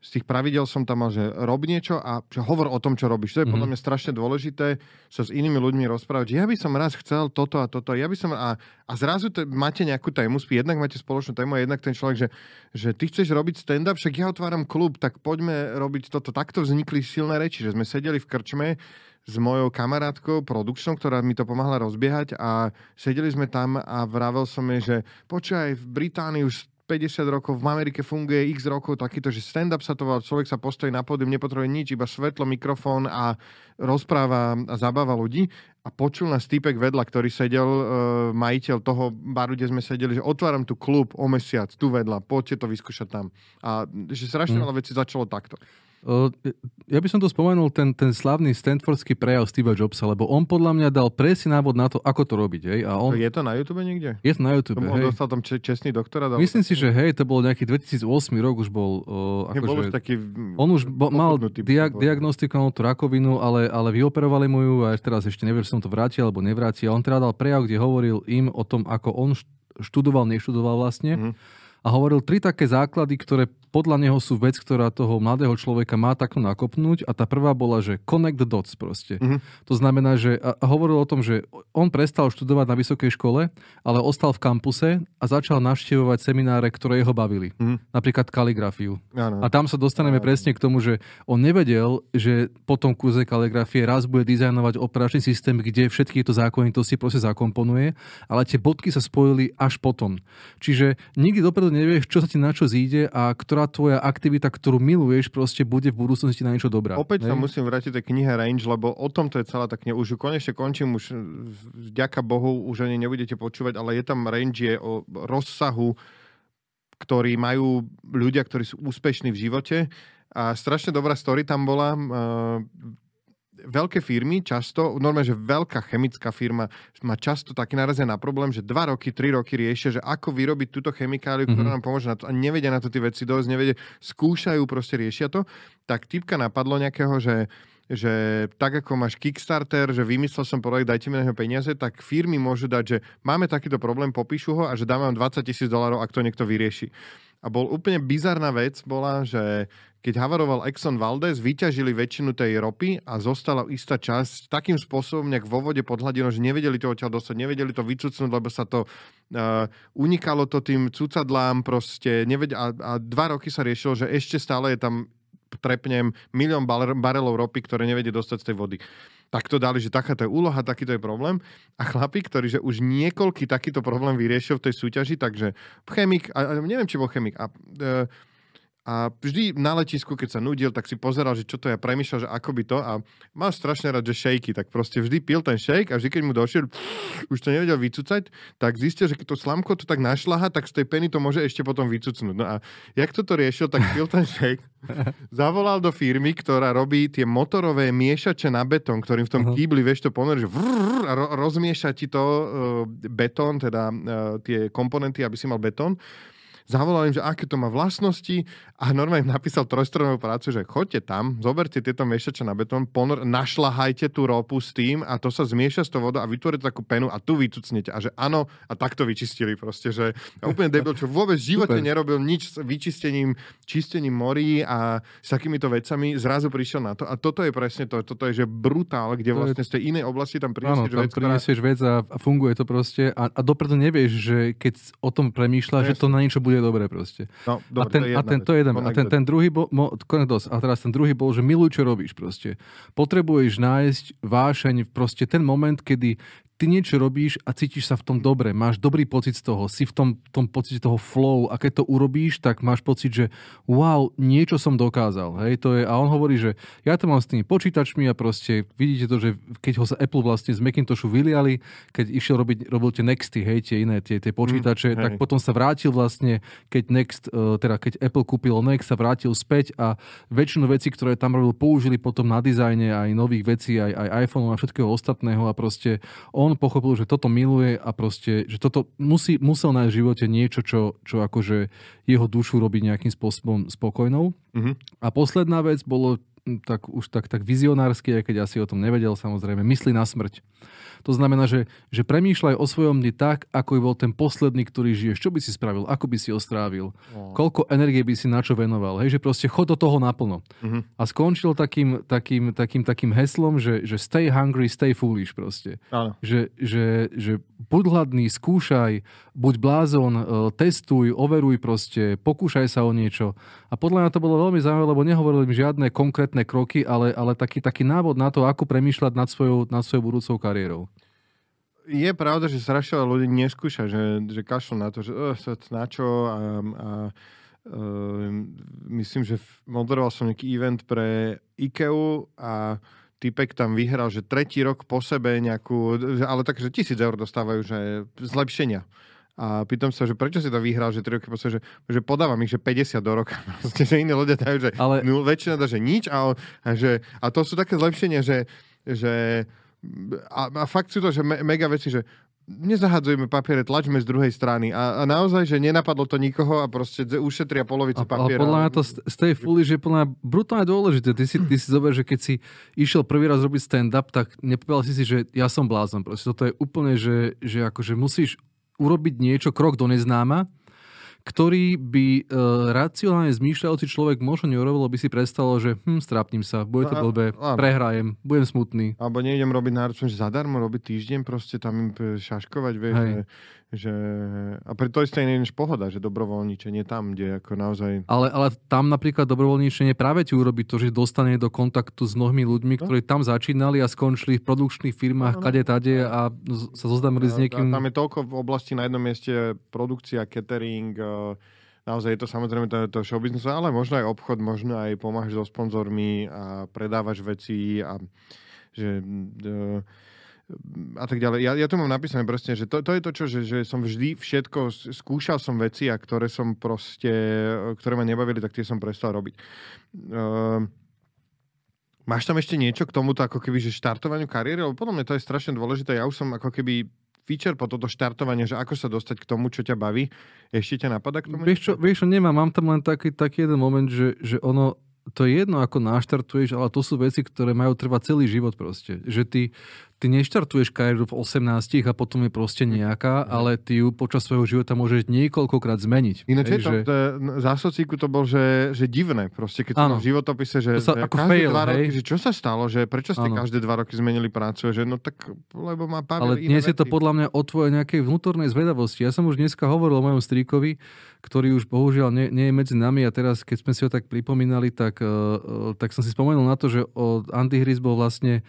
A: z tých pravidel som tam mal, že rob niečo a že hovor o tom, čo robíš. To je mm-hmm. podľa mhm. mňa strašne dôležité sa s inými ľuďmi rozprávať, že ja by som raz chcel toto a toto, ja by som... A, a zrazu te, máte nejakú tému, jednak máte spoločnú tému a jednak ten človek, že, že ty chceš robiť stand-up, však ja otváram klub, tak poďme robiť toto. Takto vznikli silné reči, že sme sedeli v krčme s mojou kamarátkou, produkčnou, ktorá mi to pomáhala rozbiehať a sedeli sme tam a vravel som jej, že počkaj, v Británii už 50 rokov, v Amerike funguje x rokov takýto, že stand-up sa to volá, človek sa postojí na pódium, nepotrebuje nič, iba svetlo, mikrofón a rozpráva a zabáva ľudí. A počul nás týpek vedľa, ktorý sedel, e, majiteľ toho baru, kde sme sedeli, že otváram tu klub o mesiac, tu vedľa, poďte to vyskúšať tam. A že strašne mm. veľa vecí začalo takto.
B: Ja by som to spomenul, ten, ten slavný Stanfordský prejav Steve Jobsa, lebo on podľa mňa dal presný návod na to, ako to robiť. Hej? A on...
A: Je to na YouTube niekde?
B: Je to na YouTube,
A: On dostal tam čestný doktora?
B: Myslím si, že hej, to bol nejaký 2008 rok, už bol... Uh,
A: ako, bol že... už taký...
B: On už bo, mal diag, diagnostikoval tú rakovinu, ale, ale vyoperovali mu ju a teraz ešte neviem, či som to vrátil alebo nevrátil. A on teda dal prejav, kde hovoril im o tom, ako on študoval, neštudoval vlastne. Mm-hmm. A hovoril tri také základy, ktoré podľa neho sú vec, ktorá toho mladého človeka má takto nakopnúť a tá prvá bola, že connect the dots proste. Mm-hmm. To znamená, že a hovoril o tom, že on prestal študovať na vysokej škole, ale ostal v kampuse a začal navštevovať semináre, ktoré jeho bavili. Mm-hmm. Napríklad kaligrafiu. Ano. A tam sa dostaneme ano. presne k tomu, že on nevedel, že po tom kurze kaligrafie raz bude dizajnovať operačný systém, kde všetky tieto zákonitosti proste zakomponuje, ale tie bodky sa spojili až potom. Čiže nikdy dopredu nevieš, čo sa ti na čo zíde a ktorá ktorá tvoja aktivita, ktorú miluješ, proste bude v budúcnosti na niečo dobrá.
A: Opäť sa musím vrátiť tej knihe Range, lebo o tom to je celá tá kniha. Už konečne končím, už vďaka Bohu už ani nebudete počúvať, ale je tam range je o rozsahu, ktorý majú ľudia, ktorí sú úspešní v živote. A strašne dobrá story tam bola veľké firmy často, normálne, že veľká chemická firma má často taký narazia na problém, že dva roky, tri roky riešia, že ako vyrobiť túto chemikáliu, ktorá mm-hmm. nám pomôže na to a nevedia na to tie veci dosť, nevedia, skúšajú, proste riešia to. Tak typka napadlo nejakého, že že tak ako máš Kickstarter, že vymyslel som projekt, dajte mi na neho peniaze, tak firmy môžu dať, že máme takýto problém, popíšu ho a že dáme vám 20 tisíc dolarov, ak to niekto vyrieši. A bol úplne bizarná vec, bola, že keď havaroval Exxon Valdez, vyťažili väčšinu tej ropy a zostala istá časť takým spôsobom nejak vo vode pod hladinou, že nevedeli to odtiaľ dostať, nevedeli to vycucnúť, lebo sa to uh, unikalo to tým cucadlám proste, neved- a, a dva roky sa riešilo, že ešte stále je tam trepnem milión barelov ropy, ktoré nevedie dostať z tej vody tak to dali, že takáto je úloha, takýto je problém. A chlapík, ktorý že už niekoľký takýto problém vyriešil v tej súťaži, takže chemik, a, neviem, či bol chemik, a uh, a vždy na letisku, keď sa nudil, tak si pozeral, že čo to je, premýšľal, že ako by to a mal strašne rád, že šejky, tak proste vždy pil ten šejk a vždy, keď mu došiel, už to nevedel vycúcať, tak zistil, že keď to slamko to tak našľaha, tak z tej peny to môže ešte potom vycucnúť. No a jak toto riešil, tak pil ten šejk, zavolal do firmy, ktorá robí tie motorové miešače na betón, ktorým v tom uh-huh. kýbli, vieš to pomer, že vrr, a ro- rozmieša ti to uh, betón, teda uh, tie komponenty, aby si mal betón zavolal im, že aké to má vlastnosti a normálne im napísal trojstronovú prácu, že choďte tam, zoberte tieto miešače na betón, ponor, našlahajte tú ropu s tým a to sa zmieša s tou vodou a vytvoríte takú penu a tu vytucnete. A že áno, a takto vyčistili proste, že úplne debil, čo vôbec v živote Super. nerobil nič s vyčistením, čistením morí a s takýmito vecami, zrazu prišiel na to. A toto je presne to, toto je, že brutál, kde vlastne z tej inej oblasti tam prinesieš
B: vec, prinesieš ktorá... vec a, a funguje to proste a, a dopredu nevieš, že keď o tom premýšľaš, že to na niečo bude je dobre proste.
A: No,
B: dobre, a ten, a ten, to je jeden. A ten, ten druhý bol, mo, a teraz ten druhý bol, že miluj, čo robíš proste. Potrebuješ nájsť vášeň, proste ten moment, kedy ty niečo robíš a cítiš sa v tom dobre, máš dobrý pocit z toho, si v tom, tom pocite toho flow a keď to urobíš, tak máš pocit, že wow, niečo som dokázal. Hej, to je, a on hovorí, že ja to mám s tými počítačmi a proste vidíte to, že keď ho sa Apple vlastne z Macintoshu vyliali, keď išiel robiť, robil tie Nexty, hej, tie iné, tie, tie počítače, mm, tak potom sa vrátil vlastne, keď Next, e, teda keď Apple kúpil Next, sa vrátil späť a väčšinu vecí, ktoré tam robil, použili potom na dizajne aj nových vecí, aj, aj iPhone a všetkého ostatného a proste on on pochopil, že toto miluje a proste, že toto musí, musel nájsť v živote niečo, čo, čo akože jeho dušu robí nejakým spôsobom spokojnou. Mm-hmm. A posledná vec bolo tak už tak, tak vizionársky, aj keď asi o tom nevedel samozrejme, myslí na smrť. To znamená, že, že premýšľaj o svojom dni tak, ako by bol ten posledný, ktorý žiješ. Čo by si spravil? Ako by si ho strávil? Oh. Koľko energie by si na čo venoval? Hej, že proste chod do toho naplno. Uh-huh. A skončil takým, takým, takým, takým heslom, že, že stay hungry, stay foolish proste. Áno. Že, že, že buď hladný, skúšaj, buď blázon, e, testuj, overuj proste, pokúšaj sa o niečo. A podľa mňa to bolo veľmi zaujímavé, lebo nehovorili im žiadne konkrétne kroky, ale, ale taký, taký návod na to, ako premýšľať nad svojou, nad svojou budúcou kariérou
A: je pravda, že strašne ľudí neskúša, že, že kašľú na to, že uh, na čo a, a uh, myslím, že moderoval som nejaký event pre IKEA a typek tam vyhral, že tretí rok po sebe nejakú, ale tak, že tisíc eur dostávajú, že zlepšenia. A pýtam sa, že prečo si to vyhral, že 3 roky po sebe, že, že podávam ich, že 50 do roka. Proste, že iní ľudia dajú, že ale... nul, väčšina dá, že nič. A, a, že, a to sú také zlepšenia, že, že a, a fakt sú to, že me, mega veci, že nezahadzujeme papiere, tlačme z druhej strany. A, a naozaj, že nenapadlo to nikoho a proste ušetria polovicu papiera.
B: Ale podľa mňa to z tej fully, že podľa mňa brutálne dôležité. Ty si, ty si zober, že keď si išiel prvý raz robiť stand-up, tak nepovedal si si, že ja som blázon. Proste toto je úplne, že, že akože musíš urobiť niečo, krok do neznáma ktorý by e, racionálne zmýšľajúci človek možno neurobil, by si predstavil, že hm, strápnim sa, bude to no, blbé, prehrajem, budem smutný.
A: Alebo nejdem robiť náročne, že zadarmo robiť týždeň, proste tam im šaškovať, vieš, že. A pre to isté než pohoda, že dobrovoľničenie tam, kde ako naozaj...
B: Ale, ale tam napríklad dobrovoľničenie práve ti urobi to, že dostane do kontaktu s mnohými ľuďmi, no. ktorí tam začínali a skončili v produkčných firmách, no, kade tade a sa zoznámili s niekým.
A: Tam je toľko v oblasti na jednom mieste produkcia, catering, naozaj je to samozrejme to, to showbusiness, ale možno aj obchod, možno aj pomáhaš so sponzormi a predávaš veci a že uh, a tak ďalej. Ja, ja tu mám napísané proste, že to, to je to, čo, že, že som vždy všetko, skúšal som veci a ktoré som proste, ktoré ma nebavili, tak tie som prestal robiť. Uh, máš tam ešte niečo k tomuto, ako keby, že štartovaniu kariéry? Lebo podľa mňa to je strašne dôležité. Ja už som ako keby feature po toto štartovanie, že ako sa dostať k tomu, čo ťa baví. Ešte ťa napadá k tomu?
B: Vieš čo, vieš čo nemám. Mám tam len taký, taký jeden moment, že, že ono, to je jedno, ako naštartuješ, ale to sú veci, ktoré majú trvať celý život proste. Že ty, ty neštartuješ kariéru v 18 a potom je proste nejaká, ale ty ju počas svojho života môžeš niekoľkokrát zmeniť.
A: Ináč je to, že... to, za socíku to bol, že, že divné, proste keď ano. v životopise, že,
B: sa,
A: že
B: ako každé fail,
A: dva
B: hej?
A: roky, že čo sa stalo, že prečo ste ano. každé dva roky zmenili prácu, že no tak, lebo má pár
B: Ale dnes je to podľa mňa o tvojej nejakej vnútornej zvedavosti. Ja som už dneska hovoril o mojom strýkovi, ktorý už bohužiaľ nie, nie je medzi nami a teraz, keď sme si ho tak pripomínali, tak, uh, tak som si spomenul na to, že od Antichrist bol vlastne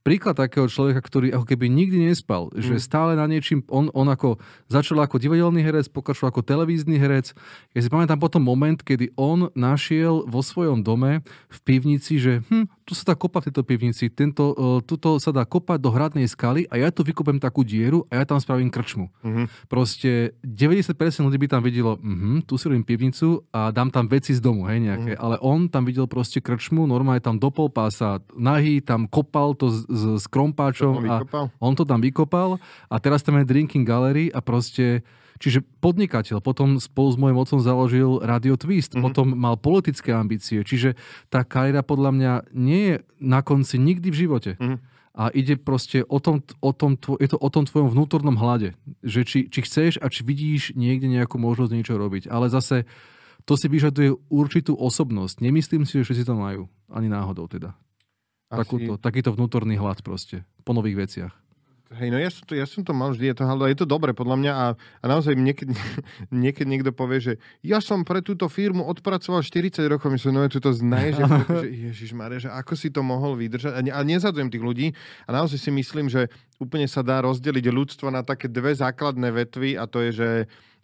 B: príklad takého človeka, ktorý ako keby nikdy nespal, mm. že stále na niečím, on, on ako začal ako divadelný herec, pokračoval ako televízny herec. Ja si pamätám potom moment, kedy on našiel vo svojom dome v pivnici, že hm, tu sa dá kopať v tejto pivnici, tento, uh, tuto sa dá kopať do hradnej skaly a ja tu vykopem takú dieru a ja tam spravím krčmu. Mm-hmm. Proste 90% ľudí by tam videlo, uh-huh, tu si robím pivnicu a dám tam veci z domu, hej, nejaké. Mm-hmm. Ale on tam videl proste krčmu, normálne tam dopol pása nahý, tam kopal to s, s krompáčom a on to tam vykopal a teraz tam je drinking gallery a proste Čiže podnikateľ, potom spolu s môjim otcom založil Radio Twist, mm-hmm. potom mal politické ambície, čiže tá kariéra podľa mňa nie je na konci nikdy v živote. Mm-hmm. A ide proste o tom, o tom, je to o tom tvojom vnútornom hľade. Že či, či chceš a či vidíš niekde nejakú možnosť niečo robiť. Ale zase to si vyžaduje určitú osobnosť. Nemyslím si, že všetci to majú. Ani náhodou teda. Takúto, takýto vnútorný hlad proste. Po nových veciach.
A: Hej, no ja som to, ja som to mal vždy, je to, je to dobre podľa mňa a, a naozaj niekedy, niekedy niekto povie, že ja som pre túto firmu odpracoval 40 rokov, myslím, no je to znaje, že, že Ježiš že ako si to mohol vydržať a, ne, a nezadujem tých ľudí a naozaj si myslím, že úplne sa dá rozdeliť ľudstvo na také dve základné vetvy a to je, že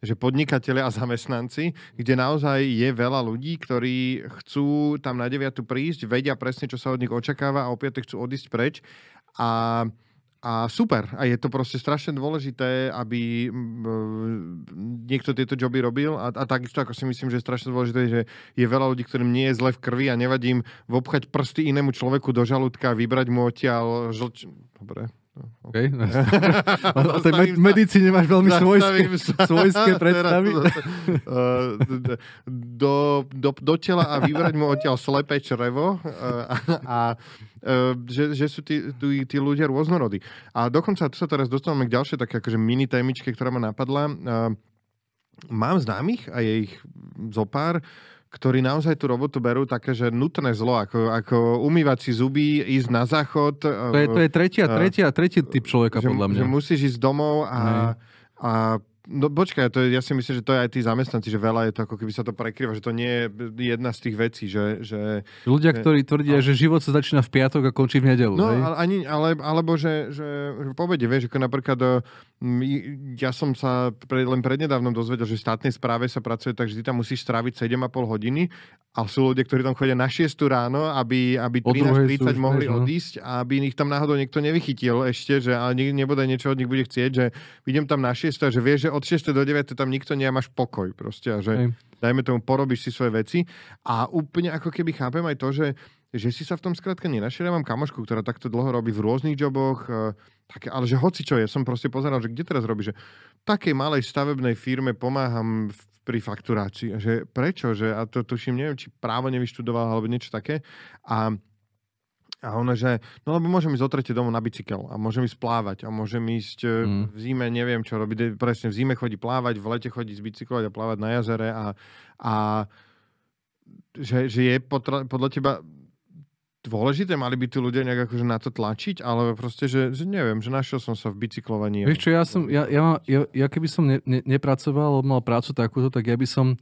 A: že podnikatele a zamestnanci, kde naozaj je veľa ľudí, ktorí chcú tam na 9. prísť, vedia presne, čo sa od nich očakáva a opäť chcú odísť preč. A a super. A je to proste strašne dôležité, aby niekto tieto joby robil. A, a takisto, ako si myslím, že je strašne dôležité, že je veľa ľudí, ktorým nie je zle v krvi a nevadí im vobchať prsty inému človeku do žalúdka, vybrať mu odtiaľ žlč... Dobre,
B: Okay. o tej med- medicíne máš veľmi svojské, svojské predstavy.
A: Do, do, do tela a vybrať mu odtiaľ slepé črevo a, a že, že sú tí, tí, tí ľudia rôznorodí. A dokonca tu sa teraz dostávame k ďalšej také akože mini témičke, ktorá ma napadla. Mám známych a je ich zopár, ktorí naozaj tú robotu berú také, že nutné zlo, ako, ako umývať si zuby, ísť na záchod.
B: To je, to je tretia, tretia, tretí typ človeka,
A: že,
B: podľa mňa.
A: Že musíš ísť domov a, a No počkaj, to je, ja si myslím, že to je aj tí zamestnanci, že veľa je to ako keby sa to prekryva, že to nie je jedna z tých vecí, že... že
B: Ľudia, že, ktorí tvrdia, no, že život sa začína v piatok a končí v nedelu.
A: No, hej? ani, ale, alebo že, že, že povede, vieš, ako napríklad ja som sa pre, len prednedávnom dozvedel, že v štátnej správe sa pracuje tak, že ty tam musíš stráviť 7,5 hodiny a sú ľudia, ktorí tam chodia na 6 ráno, aby, aby 13.30 mohli no. odísť a aby ich tam náhodou niekto nevychytil ešte, že ale nebude niečo od nich bude chcieť, že idem tam na 6 a že vieš, že od 6. do 9. tam nikto nie máš pokoj proste a že Hej. dajme tomu, porobíš si svoje veci a úplne ako keby chápem aj to, že že si sa v tom skrátka nenašiel. Ja mám kamošku, ktorá takto dlho robí v rôznych joboch, e, také, ale že hoci čo, ja som proste pozeral, že kde teraz robí, že takej malej stavebnej firme pomáham v, pri fakturácii. Že prečo? Že, a to tuším, neviem, či právo nevyštudoval alebo niečo také. A a ona, že no lebo môžem ísť o tretie domov na bicykel a môžem ísť plávať a môžem ísť e, mm. v zime, neviem čo robiť, presne v zime chodí plávať, v lete chodí zbicyklovať a plávať na jazere a, a že, že je potra, podľa teba dôležité, mali by tu ľudia nejak akože na to tlačiť, ale proste, že, že neviem, že našiel som sa v bicyklovaní.
B: Vieš čo, ja som, ja, ja, ja, ja keby som ne, ne, nepracoval, mal prácu takúto, tak ja by som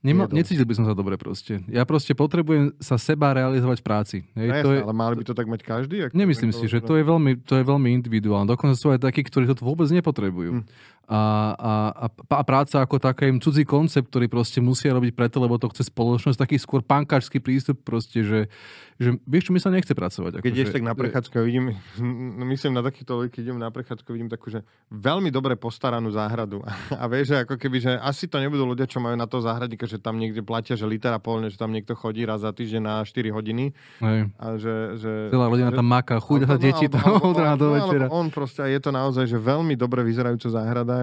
B: Nema, necítil by som sa dobre proste. Ja proste potrebujem sa seba realizovať v práci.
A: Hej, no, to jasne, je... ale mali by to tak mať každý?
B: Nemyslím si, že to je, veľmi, to je veľmi individuálne. Dokonca sú aj takí, ktorí to vôbec nepotrebujú. Hm. A, a, a, práca ako taká im cudzí koncept, ktorý proste musia robiť preto, lebo to chce spoločnosť, taký skôr pankáčský prístup proste, že, že vieš čo, mi sa nechce pracovať.
A: Keď ideš tak na prechádzku a vidím, no myslím na takýto keď idem na prechádzku, vidím takú, že veľmi dobre postaranú záhradu. A, vieš, že ako keby, že asi to nebudú ľudia, čo majú na to záhradníka, že tam niekde platia, že litera polne, že tam niekto chodí raz za týždeň na 4 hodiny. Hej. A že, že,
B: Celá rodina tam maká, chuť no, deti no, tam od rána do večera.
A: On proste, je to naozaj, že veľmi dobre vyzerajúca záhrada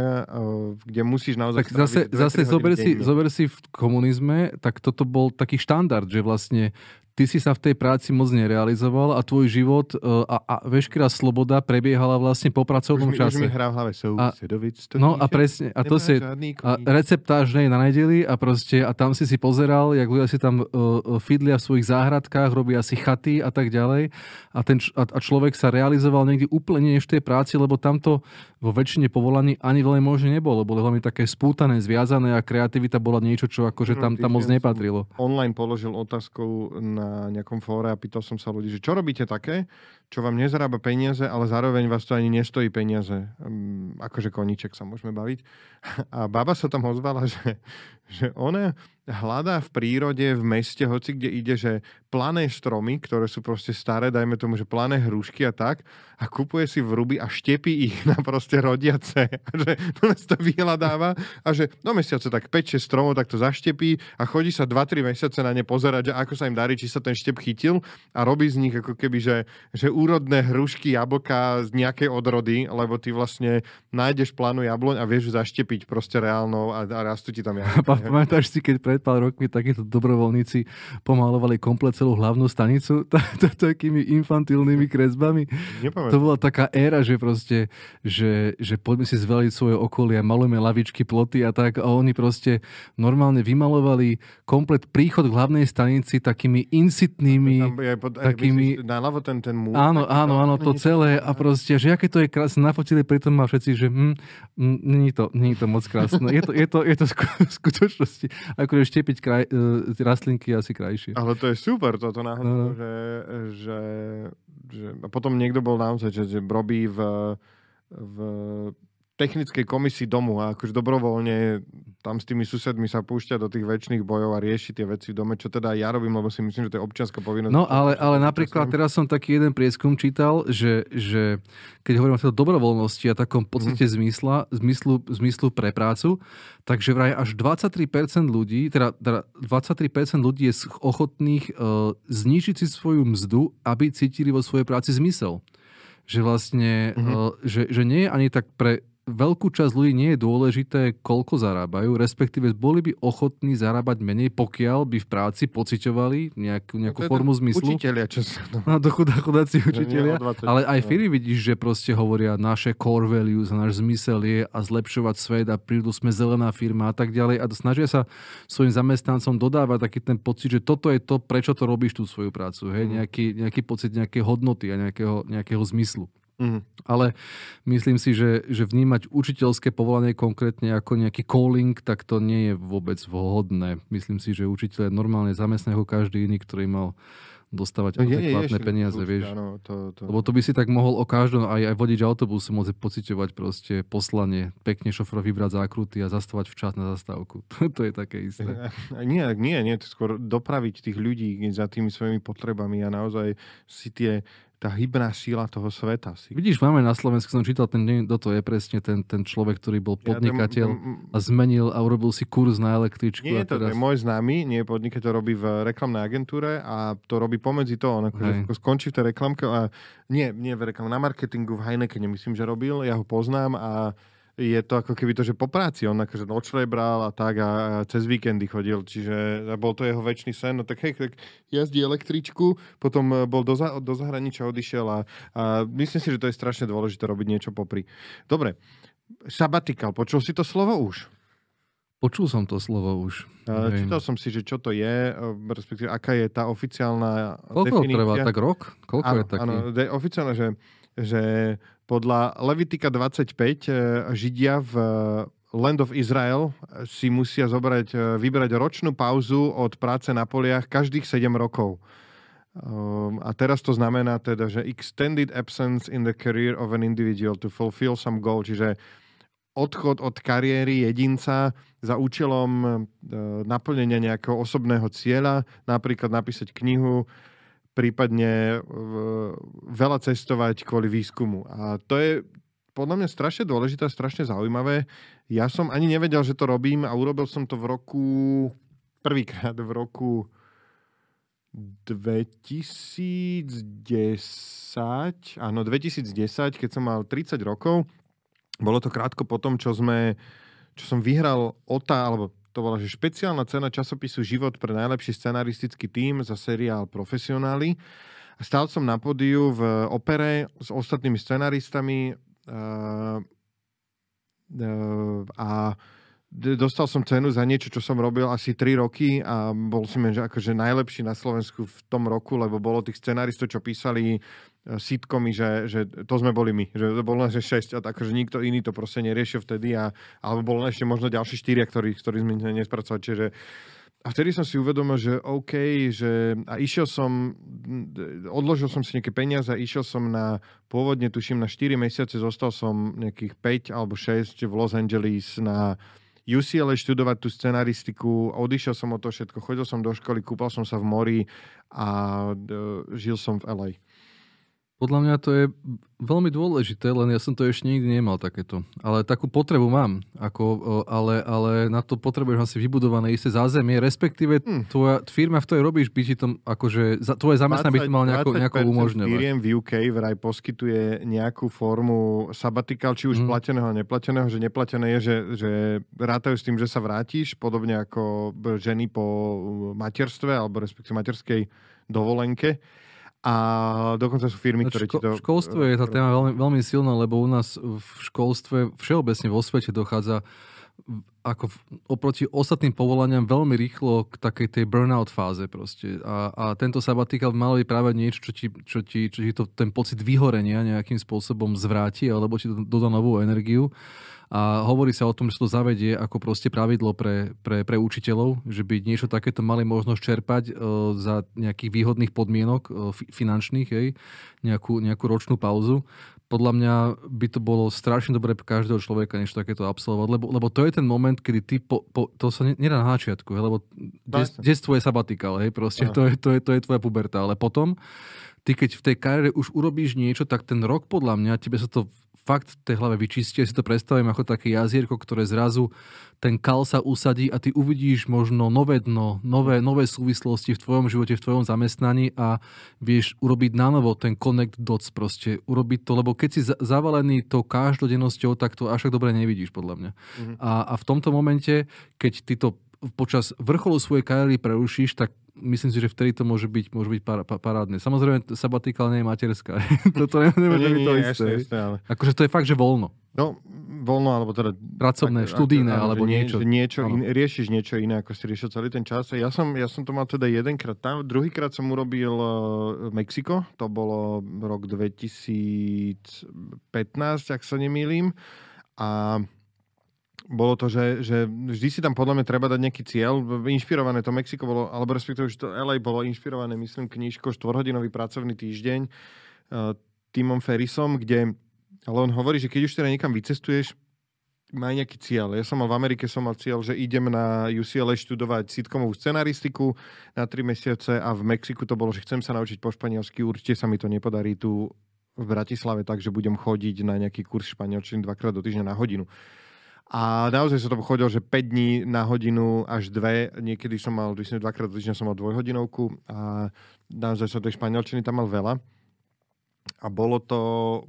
A: kde musíš naozaj...
B: Tak zase, zase zober, si, zober si v komunizme, tak toto bol taký štandard, že vlastne ty si sa v tej práci moc nerealizoval a tvoj život e, a, a veškerá sloboda prebiehala vlastne po pracovnom už mi, čase.
A: Už mi hrá v hlave
B: a, No a presne, a to si a receptáž nej na nedeli a proste a tam si si pozeral, jak ľudia si tam uh, fidlia v svojich záhradkách, robia si chaty a tak ďalej a, ten, a, a človek sa realizoval niekde úplne než v tej práci, lebo tamto vo väčšine povolaní ani veľmi možno nebolo, bolo veľmi také spútané, zviazané a kreativita bola niečo, čo akože tam, tam moc nepatrilo.
A: Online položil otázku na nejakom fóre a pýtal som sa ľudí, že čo robíte také, čo vám nezarába peniaze, ale zároveň vás to ani nestojí peniaze. Um, akože koníček sa môžeme baviť. A baba sa tam ozvala, že, že ona hľadá v prírode, v meste, hoci kde ide, že plané stromy, ktoré sú proste staré, dajme tomu, že plané hrušky a tak, a kupuje si v ruby a štepí ich na proste rodiace. A že to vyhľadáva a že do mesiace tak 5-6 stromov tak to zaštepí a chodí sa 2-3 mesiace na ne pozerať, že ako sa im darí, či sa ten štep chytil a robí z nich ako keby, že, že úrodné hrušky, jablka z nejakej odrody, lebo ty vlastne nájdeš plánu jabloň a vieš zaštepiť proste reálnou a, a rastú ti tam jablka.
B: Pamätáš si, keď pred pár rokmi takíto dobrovoľníci pomalovali komplet celú hlavnú stanicu takými infantilnými kresbami. Nepamätám. To bola taká éra, že proste, že, že poďme si zveliť svoje okolie, malujeme lavičky, ploty a tak a oni proste normálne vymalovali komplet príchod k hlavnej stanici takými insitnými...
A: Tam, ja, pod, takými... Naľavo ten, ten múr,
B: áno, áno, áno, to celé a proste, že aké to je krásne, nafotili pritom ma všetci, že hm, hm, není to, není to moc krásne. Je to, je to, je to v skutočnosti, akože štepiť kraj, uh, rastlinky asi krajšie.
A: Ale to je super toto náhodou, no. že, že, že, a potom niekto bol naozaj, že, že robí v, v technickej komisii domu a akože dobrovoľne tam s tými susedmi sa púšťa do tých väčšných bojov a rieši tie veci v dome, čo teda ja robím, lebo si myslím, že to je občianská povinnosť.
B: No ale, ale napríklad teraz som taký jeden prieskum čítal, že, že keď hovorím o tejto dobrovoľnosti a takom podstate mm-hmm. zmysla, zmyslu, zmyslu pre prácu, takže vraj až 23% ľudí, teda, teda 23% ľudí je ochotných uh, znižiť si svoju mzdu, aby cítili vo svojej práci zmysel že vlastne, mm-hmm. že, že nie je ani tak pre veľkú časť ľudí nie je dôležité, koľko zarábajú, respektíve boli by ochotní zarábať menej, pokiaľ by v práci pociťovali nejakú, nejakú no formu zmyslu.
A: Učiteľia, čo sa...
B: No, to chudá, chudáci učiteľia. Ale aj firmy vidíš, že proste hovoria, naše core values, náš zmysel je a zlepšovať svet a prídu sme zelená firma a tak ďalej. A snažia sa svojim zamestnancom dodávať taký ten pocit, že toto je to, prečo to robíš tú svoju prácu. Hej? Mm. Nejaký, nejaký pocit nejakej hodnoty a nejakého, nejakého zmyslu. Mm. Ale myslím si, že, že vnímať učiteľské povolanie konkrétne ako nejaký calling, tak to nie je vôbec vhodné. Myslím si, že učiteľ je normálne zamestnaný ako každý iný, ktorý mal dostávať no, adekvátne peniaze, vieš. Áno, to, to... Lebo to by si tak mohol o každom, aj, aj vodič autobusu môže pociťovať proste poslanie, pekne šofra vybrať zákruty a zastavať včas na zastávku. to je také isté.
A: Nie, nie, nie, skôr dopraviť tých ľudí za tými svojimi potrebami a naozaj si tie tá hybná síla toho sveta. Si.
B: Vidíš, máme na Slovensku, som čítal ten deň, je presne ten, ten človek, ktorý bol podnikateľ ja, a zmenil a urobil si kurz na električku.
A: Nie je to, teraz... je môj známy, nie je podnikateľ, robí v reklamnej agentúre a to robí pomedzi to, on akože skončí v tej reklamke a nie, nie v reklamke, na marketingu v Heinekene myslím, že robil, ja ho poznám a je to ako keby to, že po práci on akože nočle bral a tak a cez víkendy chodil, čiže bol to jeho väčší sen, no tak hej, tak jazdí električku, potom e, bol do, za, do zahraničia odišiel a, a myslím si, že to je strašne dôležité robiť niečo popri. Dobre, sabatikal, počul si to slovo už?
B: Počul som to slovo už.
A: Uh, čítal som si, že čo to je, e, respektíve aká je tá oficiálna
B: Koľko definícia. trvá? Tak rok? Koľko áno, je taký?
A: Áno, de- oficiálne, že, že podľa Levitika 25 e, Židia v Land of Israel si musia zobrať, vybrať ročnú pauzu od práce na poliach každých 7 rokov. Um, a teraz to znamená teda, že extended absence in the career of an individual to fulfill some goal, čiže odchod od kariéry jedinca za účelom uh, naplnenia nejakého osobného cieľa, napríklad napísať knihu, prípadne veľa cestovať kvôli výskumu. A to je podľa mňa strašne dôležité a strašne zaujímavé. Ja som ani nevedel, že to robím a urobil som to v roku, prvýkrát v roku 2010, áno, 2010, keď som mal 30 rokov. Bolo to krátko po tom, čo sme, čo som vyhral OTA, alebo to bola že špeciálna cena časopisu Život pre najlepší scenaristický tím za seriál Profesionáli. Stál som na podiu v opere s ostatnými scenaristami uh, uh, a dostal som cenu za niečo, čo som robil asi 3 roky a bol som že akože najlepší na Slovensku v tom roku, lebo bolo tých scenaristov, čo písali sitcomy, že, že to sme boli my, že to bolo že 6 a tak, že nikto iný to proste neriešil vtedy a, alebo bolo ešte možno ďalší štyria, ktorí, ktorí sme nespracovali, čiže a vtedy som si uvedomil, že OK, že a išiel som, odložil som si nejaké peniaze a išiel som na, pôvodne tuším na 4 mesiace, zostal som nejakých 5 alebo 6 v Los Angeles na UCLA študovať tú scenaristiku, odišiel som od toho všetko, chodil som do školy, kúpal som sa v mori a uh, žil som v LA.
B: Podľa mňa to je veľmi dôležité, len ja som to ešte nikdy nemal takéto. Ale takú potrebu mám, ako, ale, ale na to potrebuješ asi vybudované isté zázemie, respektíve hmm. tvoja firma, v ktorej robíš, by ti to akože, tvoje zamestnanie by to mal nejako, nejako umožňovať.
A: firiem v UK vraj poskytuje nejakú formu sabatikal, či už hmm. plateného, neplateného, že neplatené je, že, že rátajú s tým, že sa vrátiš, podobne ako ženy po materstve, alebo respektíve materskej dovolenke a dokonca sú firmy, ktoré Ško- ti to...
B: Školstvo je tá téma veľmi, veľmi silná, lebo u nás v školstve všeobecne vo svete dochádza ako v, oproti ostatným povolaniam veľmi rýchlo k takej tej burnout fáze proste. A, a tento sabatikal mal byť práve niečo, čo ti, čo, ti, čo ti to, ten pocit vyhorenia nejakým spôsobom zvráti, alebo ti to dodá novú energiu. A hovorí sa o tom, že to zavedie ako proste pravidlo pre, pre, pre učiteľov, že by niečo takéto mali možnosť čerpať e, za nejakých výhodných podmienok e, finančných, hej, nejakú, nejakú ročnú pauzu podľa mňa by to bolo strašne dobré pre každého človeka niečo takéto absolvovať, lebo, lebo to je ten moment, kedy ty, po, po, to sa nedá na začiatku, lebo detstvo je sabatikál, hej, proste, to je, to, je, to je tvoja puberta, ale potom, ty keď v tej kariére už urobíš niečo, tak ten rok podľa mňa, tebe sa to fakt v tej hlave vyčistí. Ja si to predstavím ako také jazierko, ktoré zrazu ten kal sa usadí a ty uvidíš možno nové dno, nové, nové súvislosti v tvojom živote, v tvojom zamestnaní a vieš urobiť na novo ten connect dots proste. Urobiť to, lebo keď si zavalený tou každodennosťou, tak to až tak dobre nevidíš podľa mňa. Mm-hmm. A, a v tomto momente, keď ty to počas vrcholu svojej kariéry prerušíš, tak myslím si, že vtedy to môže byť, môže byť par, par, parádne. Samozrejme, sabatikál nie je materská. Toto nemôže byť to isté. Jasne, ale... Akože to je fakt, že voľno.
A: No, voľno, alebo teda...
B: Pracovné, tak, študijné, ak, alebo nie, niečo.
A: niečo in, riešiš niečo iné, ako si riešil celý ten čas. Ja som, ja som to mal teda jedenkrát tam, druhýkrát som urobil uh, Mexiko, to bolo rok 2015, ak sa nemýlim. A bolo to, že, že vždy si tam podľa mňa treba dať nejaký cieľ. Inšpirované to Mexiko bolo, alebo respektíve, že to LA bolo inšpirované, myslím, knižkou 4-hodinový pracovný týždeň uh, Timom Ferrisom, kde, ale on hovorí, že keď už teda niekam vycestuješ, má nejaký cieľ. Ja som mal v Amerike som mal cieľ, že idem na UCLA študovať sitcomovú scenaristiku na 3 mesiace a v Mexiku to bolo, že chcem sa naučiť po španielsky. Určite sa mi to nepodarí tu v Bratislave, takže budem chodiť na nejaký kurz španielčiny dvakrát do týždňa na hodinu. A naozaj som to chodil, že 5 dní na hodinu až 2. Niekedy som mal, dvakrát do týždňa som mal dvojhodinovku a naozaj som tej španielčiny tam mal veľa. A bolo to,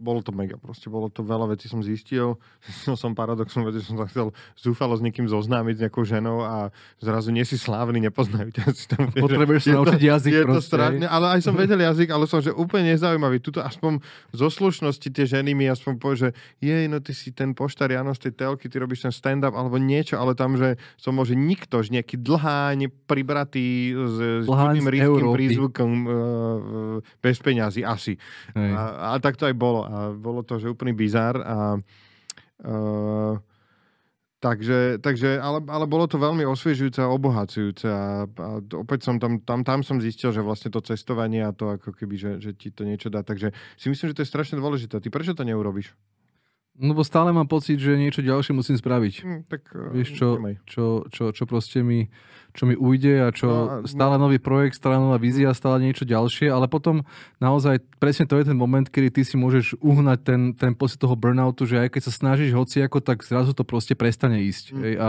A: bolo to mega, proste bolo to veľa vecí som zistil. som paradoxom, že som sa chcel zúfalo s niekým zoznámiť, s nejakou ženou a zrazu nie si slávny, nepoznajú ťa. Si tam,
B: Potrebuješ sa naučiť jazyk
A: je proste. To strátne, ale aj som vedel jazyk, ale som že úplne nezaujímavý. Tuto aspoň zo slušnosti tie ženy mi aspoň povie, že jej, no ty si ten poštar Jano z tej telky, ty robíš ten stand-up alebo niečo, ale tam, že som môže nikto, že nejaký dlháň pribratý s, s rýchkým prízvukom uh, bez peňazí, asi. Hej. A, a tak to aj bolo. A bolo to, že úplný bizar. A, uh, takže, takže ale, ale bolo to veľmi osviežujúce a obohacujúce. A, a opäť som tam, tam, tam som zistil, že vlastne to cestovanie a to ako keby, že, že ti to niečo dá. Takže si myslím, že to je strašne dôležité. Ty prečo to neurobiš?
B: No bo stále mám pocit, že niečo ďalšie musím spraviť.
A: Hm, tak,
B: Vieš, čo, čo, čo, čo proste mi čo mi ujde a čo no, stále no. nový projekt, stále nová vízia, stále niečo ďalšie, ale potom naozaj presne to je ten moment, kedy ty si môžeš uhnať ten, ten pocit toho burnoutu, že aj keď sa snažíš hociako, tak zrazu to proste prestane ísť. Mm. A,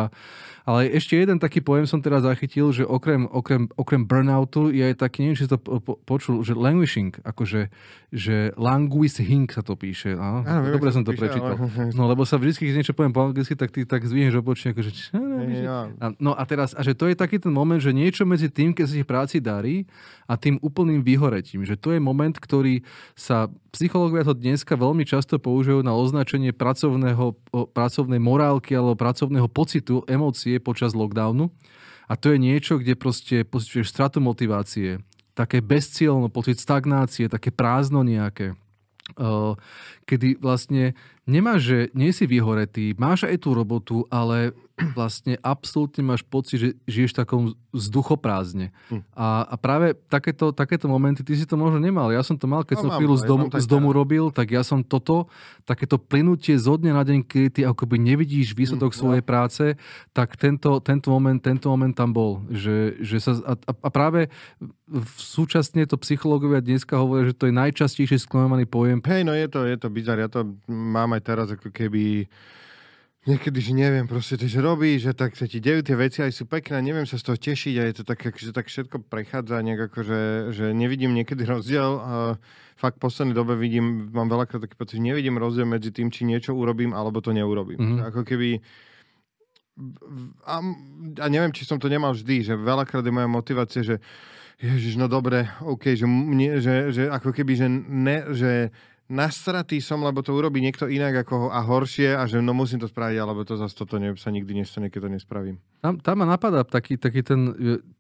B: ale ešte jeden taký pojem som teraz zachytil, že okrem, okrem, okrem burnoutu je aj taký, neviem, či si to po, počul, že languishing, akože že languishing sa to píše. Áno? Áno, Dobre som to píše, prečítal. Ale... No lebo sa vždy, keď niečo poviem po anglicky, tak ty tak zvihneš obočne, akože... No a teraz, a že to je taký ten moment, že niečo medzi tým, keď sa ti práci darí a tým úplným vyhoretím, že to je moment, ktorý sa psychológovia to dneska veľmi často používajú na označenie pracovného, pracovnej morálky alebo pracovného pocitu, emócie počas lockdownu. A to je niečo, kde proste pocituješ stratu motivácie, také bezcielno, pocit stagnácie, také prázdno nejaké. Kedy vlastne nemáš, že nie si vyhoretý, máš aj tú robotu, ale vlastne absolútne máš pocit, že žiješ v takom vzduchoprázdne. Hm. A, a práve takéto, takéto momenty, ty si to možno nemal. Ja som to mal, keď no, som chvíľu z domu, z domu robil, tak ja som toto, takéto plynutie zo dňa na deň, kedy ty akoby nevidíš výsledok hm, svojej ja. práce, tak tento, tento, moment, tento moment tam bol. Že, že sa, a, a práve v súčasne to psychológovia dneska hovoria, že to je najčastejšie skloňovaný pojem.
A: Hej, no je to, je to bizar. Ja to mám aj teraz ako keby niekedy, že neviem, proste to, že robí, že tak sa ti dejú tie veci, aj sú pekné, neviem sa z toho tešiť a je to tak, že tak všetko prechádza nejak ako, že, že nevidím niekedy rozdiel a fakt v poslednej dobe vidím, mám veľakrát taký pocit, že nevidím rozdiel medzi tým, či niečo urobím, alebo to neurobím. Mm-hmm. Ako keby a, a neviem, či som to nemal vždy, že veľakrát je moja motivácia, že Ježiš, no dobre, OK, že, nie, že, že ako keby, že, ne, že nasratý som, lebo to urobí niekto inak ako ho a horšie a že no musím to spraviť, alebo to zase toto ne, sa nikdy nestane, keď to nespravím.
B: Tam, tam ma napadá taký, taký ten,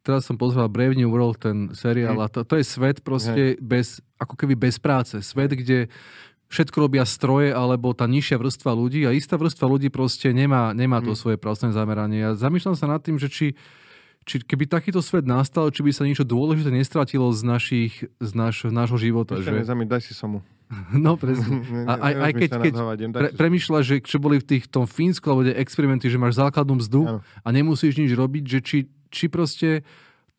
B: teraz som pozval Brave New World, ten seriál, mm. a to, to je svet proste mm. bez, ako keby bez práce. Svet, kde všetko robia stroje alebo tá nižšia vrstva ľudí a istá vrstva ľudí proste nemá, nemá to mm. svoje pracovné zameranie. Ja zamýšľam sa nad tým, že či, či keby takýto svet nastal, či by sa niečo dôležité nestratilo z, našich, z naš, nášho života.
A: Že... Nezami, daj si somu.
B: No presne. A aj, aj keď, keď pre, premyšľaš, že čo boli v tých, tom Fínsku, alebo tie experimenty, že máš základnú mzdu ano. a nemusíš nič robiť, že či, či proste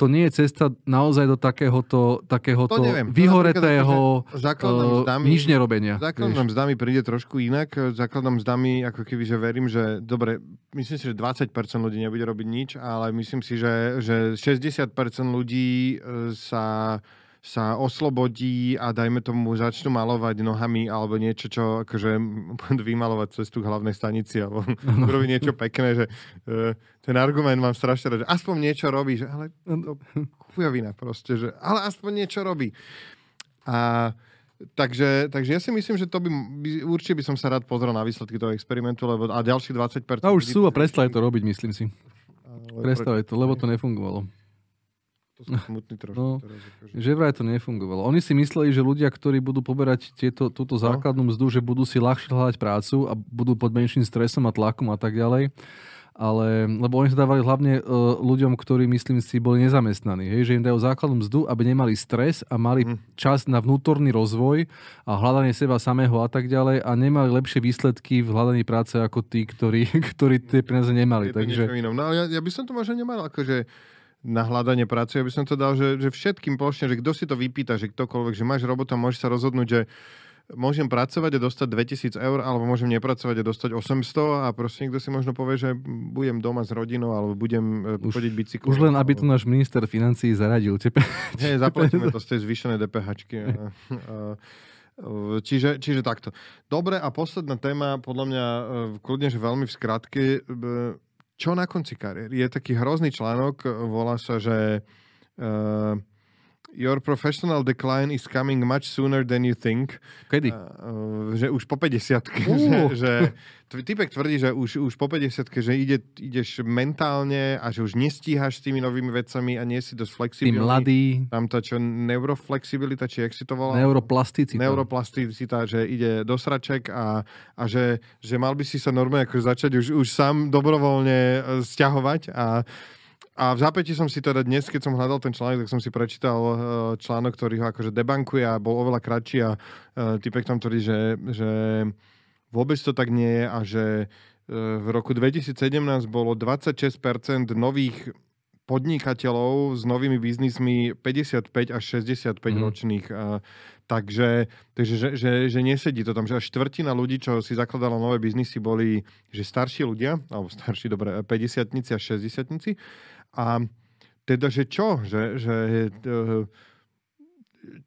B: to nie je cesta naozaj do takéhoto, takéhoto to neviem. vyhoretého uh, mzdami, nič nerobenia.
A: Základnom mzdami príde trošku inak. Základnom mzdami, ako keby, že verím, že dobre, myslím si, že 20% ľudí nebude robiť nič, ale myslím si, že, že 60% ľudí e, sa sa oslobodí a dajme tomu začnú malovať nohami alebo niečo, čo akože vymalovať cestu k hlavnej stanici alebo no. urobiť niečo pekné, že uh, ten argument mám strašne rád, že aspoň niečo robí, že ale to chujovina proste, že ale aspoň niečo robí. A Takže, takže ja si myslím, že to by, by, určite by som sa rád pozrel na výsledky toho experimentu, lebo a ďalších 20%...
B: A už sú a prestali to robiť, myslím si. Prestali to, lebo to nefungovalo.
A: To som smutný trošku. No, teraz,
B: akože. Že vraj to nefungovalo. Oni si mysleli, že ľudia, ktorí budú poberať tieto, túto no. základnú mzdu, že budú si ľahšie hľadať prácu a budú pod menším stresom a tlakom a tak ďalej. Ale, lebo oni sa dávali hlavne uh, ľuďom, ktorí, myslím si, boli nezamestnaní. Hej, že im dajú základnú mzdu, aby nemali stres a mali mm. čas na vnútorný rozvoj a hľadanie seba samého a tak ďalej a nemali lepšie výsledky v hľadaní práce ako tí, ktorí, ktorí tie peniaze nemali.
A: Je Takže... No, ja, ja by som to možno nemal akože na hľadanie práce. Ja by som to dal, že, že všetkým plošne, že kto si to vypýta, že ktokoľvek, že máš robota, môžeš sa rozhodnúť, že môžem pracovať a dostať 2000 eur, alebo môžem nepracovať a dostať 800 a proste niekto si možno povie, že budem doma s rodinou, alebo budem e, už, chodiť bicyklom.
B: Už len, aby tu náš minister financí zaradil. Tepe,
A: Nie, zaplatíme to z tej zvýšenej DPH. Čiže, čiže takto. Dobre, a posledná téma, podľa mňa e, kľudne, že veľmi v skratke, čo na konci kariéry? Je taký hrozný článok, volá sa, že uh, Your professional decline is coming much sooner than you think.
B: Kedy?
A: Uh, že už po 50 uh. že, že typek tvrdí, že už, už po 50 že ide, ideš mentálne a že už nestíhaš s tými novými vecami a nie si dosť flexibilný.
B: Ty mladý.
A: Tam to čo neuroflexibilita, či jak si to volá?
B: Neuroplasticita.
A: Neuroplasticita, že ide do sraček a, a že, že mal by si sa normálne ako začať už, už sám dobrovoľne e, stiahovať a a v zápäti som si teda dnes, keď som hľadal ten článok, tak som si prečítal uh, článok, ktorý ho akože debankuje a bol oveľa kratší a uh, typek tam tvrdí, že, že vôbec to tak nie je a že uh, v roku 2017 bolo 26% nových podnikateľov s novými biznismi 55 až 65 mm. ročných. Takže takže že, že, že nesedí to tam, že až štvrtina ľudí, čo si zakladalo nové biznisy, boli že starší ľudia, alebo starší, dobre, 50 a 60 a teda, že čo? Že, že,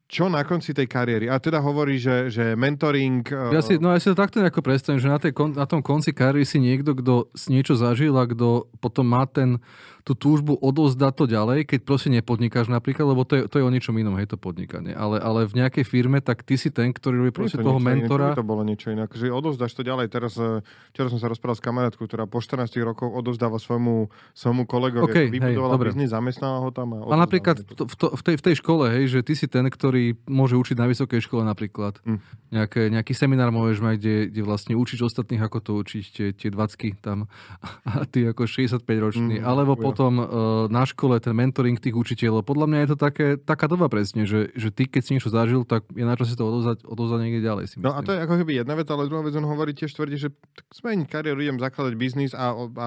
A: čo na konci tej kariéry? A teda hovorí, že, že mentoring...
B: Ja si, no ja si to takto nejako predstavím, že na, tej, na tom konci kariéry si niekto, kto niečo zažil a kto potom má ten, tú túžbu odozdať to ďalej, keď proste nepodnikáš napríklad, lebo to je, to je o niečom inom, hej, to podnikanie. Ale, ale v nejakej firme, tak ty si ten, ktorý robí proste to toho mentora.
A: Iné, to bolo niečo iné. Že odozdáš to ďalej. Teraz, eh, včera som sa rozprával s kamarátkou, ktorá po 14 rokoch odozdáva svojmu, svojmu kolegovi, okay, vybudovala biznis, zamestnala ho tam. A,
B: a napríklad v, to, v, tej, v tej škole, hej, že ty si ten, ktorý môže učiť na vysokej škole napríklad. Hm. Nejaké, nejaký seminár môžeš mať, kde, kde vlastne učiť ostatných, ako to učiť, tie, tie 20 tam a ty ako 65 ročný. Hm, Alebo ja. potom uh, na škole ten mentoring tých učiteľov. Podľa mňa je to také, taká doba presne, že, že ty, keď si niečo zažil, tak je na čo si to odozvať, odozvať niekde ďalej. Si
A: no a to je ako keby jedna vec, ale druhá vec, on hovorí tiež tvrdí, že zmeniť kariéru, idem zakladať biznis a, a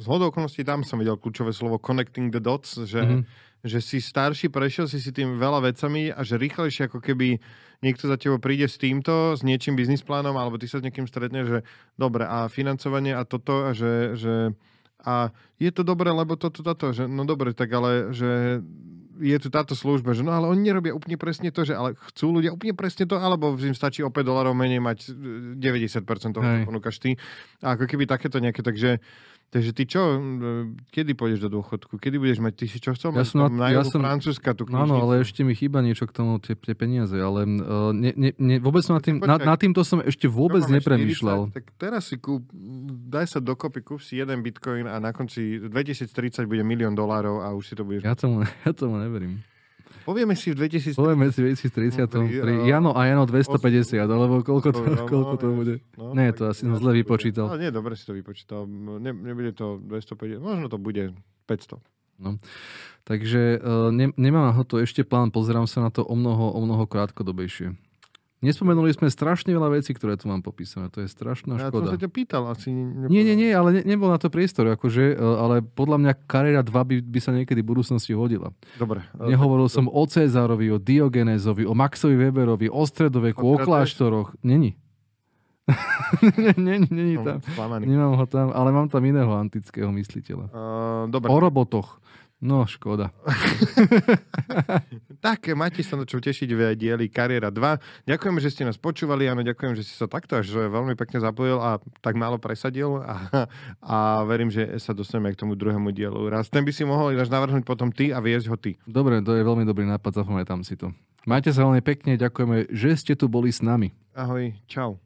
A: z hodou okolností tam som videl kľúčové slovo connecting the dots, že, mm-hmm. Že si starší, prešiel si si tým veľa vecami a že rýchlejšie ako keby niekto za tebou príde s týmto, s niečím biznis plánom, alebo ty sa s niekým stretneš, že dobre, a financovanie a toto, a že, že a je to dobré, lebo toto, toto, že no dobre, tak ale, že je tu táto služba, že no ale oni nerobia úplne presne to, že ale chcú ľudia úplne presne to, alebo im stačí o 5 dolarov menej mať 90% toho, čo ponúkaš ty. A ako keby takéto nejaké, takže Takže ty čo, mm, kedy pôjdeš do dôchodku? Kedy budeš mať, ty si čo chcel?
B: Ja
A: mať
B: som na-
A: na
B: ja som-
A: Francúzska tú knižnicu?
B: Áno, ale ešte mi chýba niečo k tomu, tie, tie peniaze, ale uh, ne, ne, ne, vôbec som nad, tým, nad, nad týmto som ešte vôbec nepremýšľal.
A: 40? Tak teraz si kúp, daj sa dokopy, kúp si jeden bitcoin a na konci 2030 bude milión dolárov a už si to budeš...
B: Ja tomu, ja tomu neverím.
A: Povieme si v 2030...
B: Povieme si v 2030
A: Pri,
B: pri
A: uh,
B: Jano a Jano 250, alebo koľko to,
A: No,
B: koľko to
A: no,
B: bude.
A: No,
B: Nie, to asi
A: ja
B: zle vypočítal.
A: Ale nie, dobre si to vypočítal. Ne, nebude to 250, možno to bude 500.
B: Takže uh, ne, nemám na to ešte plán, pozerám sa na to o mnoho, o mnoho krátkodobejšie. Nespomenuli sme strašne veľa vecí, ktoré tu mám popísané. To je strašná
A: Ja som
B: škoda.
A: sa ťa pýtal, asi...
B: Nie, nie, nie, ale ne, nebol na to priestor, akože, uh, ale podľa mňa kariéra 2 by, by sa niekedy v budúcnosti hodila.
A: Dobre. e,
B: Nehovoril som o Cezárovi, o Diogenézovi, o Maxovi Weberovi, o stredoveku, o kláštoroch. Není. Není
A: Som
B: tam.
A: sklamaný.
B: Nemám ho tam, ale mám tam iného antického mysliteľa.
A: Uh, dobre.
B: O robotoch. No, škoda.
A: Tak, máte sa na čo tešiť v dieli Kariéra 2. Ďakujem, že ste nás počúvali, áno, ďakujem, že ste sa takto až veľmi pekne zapojil a tak málo presadil a, a verím, že sa dostaneme k tomu druhému dielu. Raz ten by si mohol ináč navrhnúť potom ty a viesť ho ty.
B: Dobre, to je veľmi dobrý nápad, zapamätám si to. Majte sa veľmi pekne, ďakujeme, že ste tu boli s nami.
A: Ahoj, čau.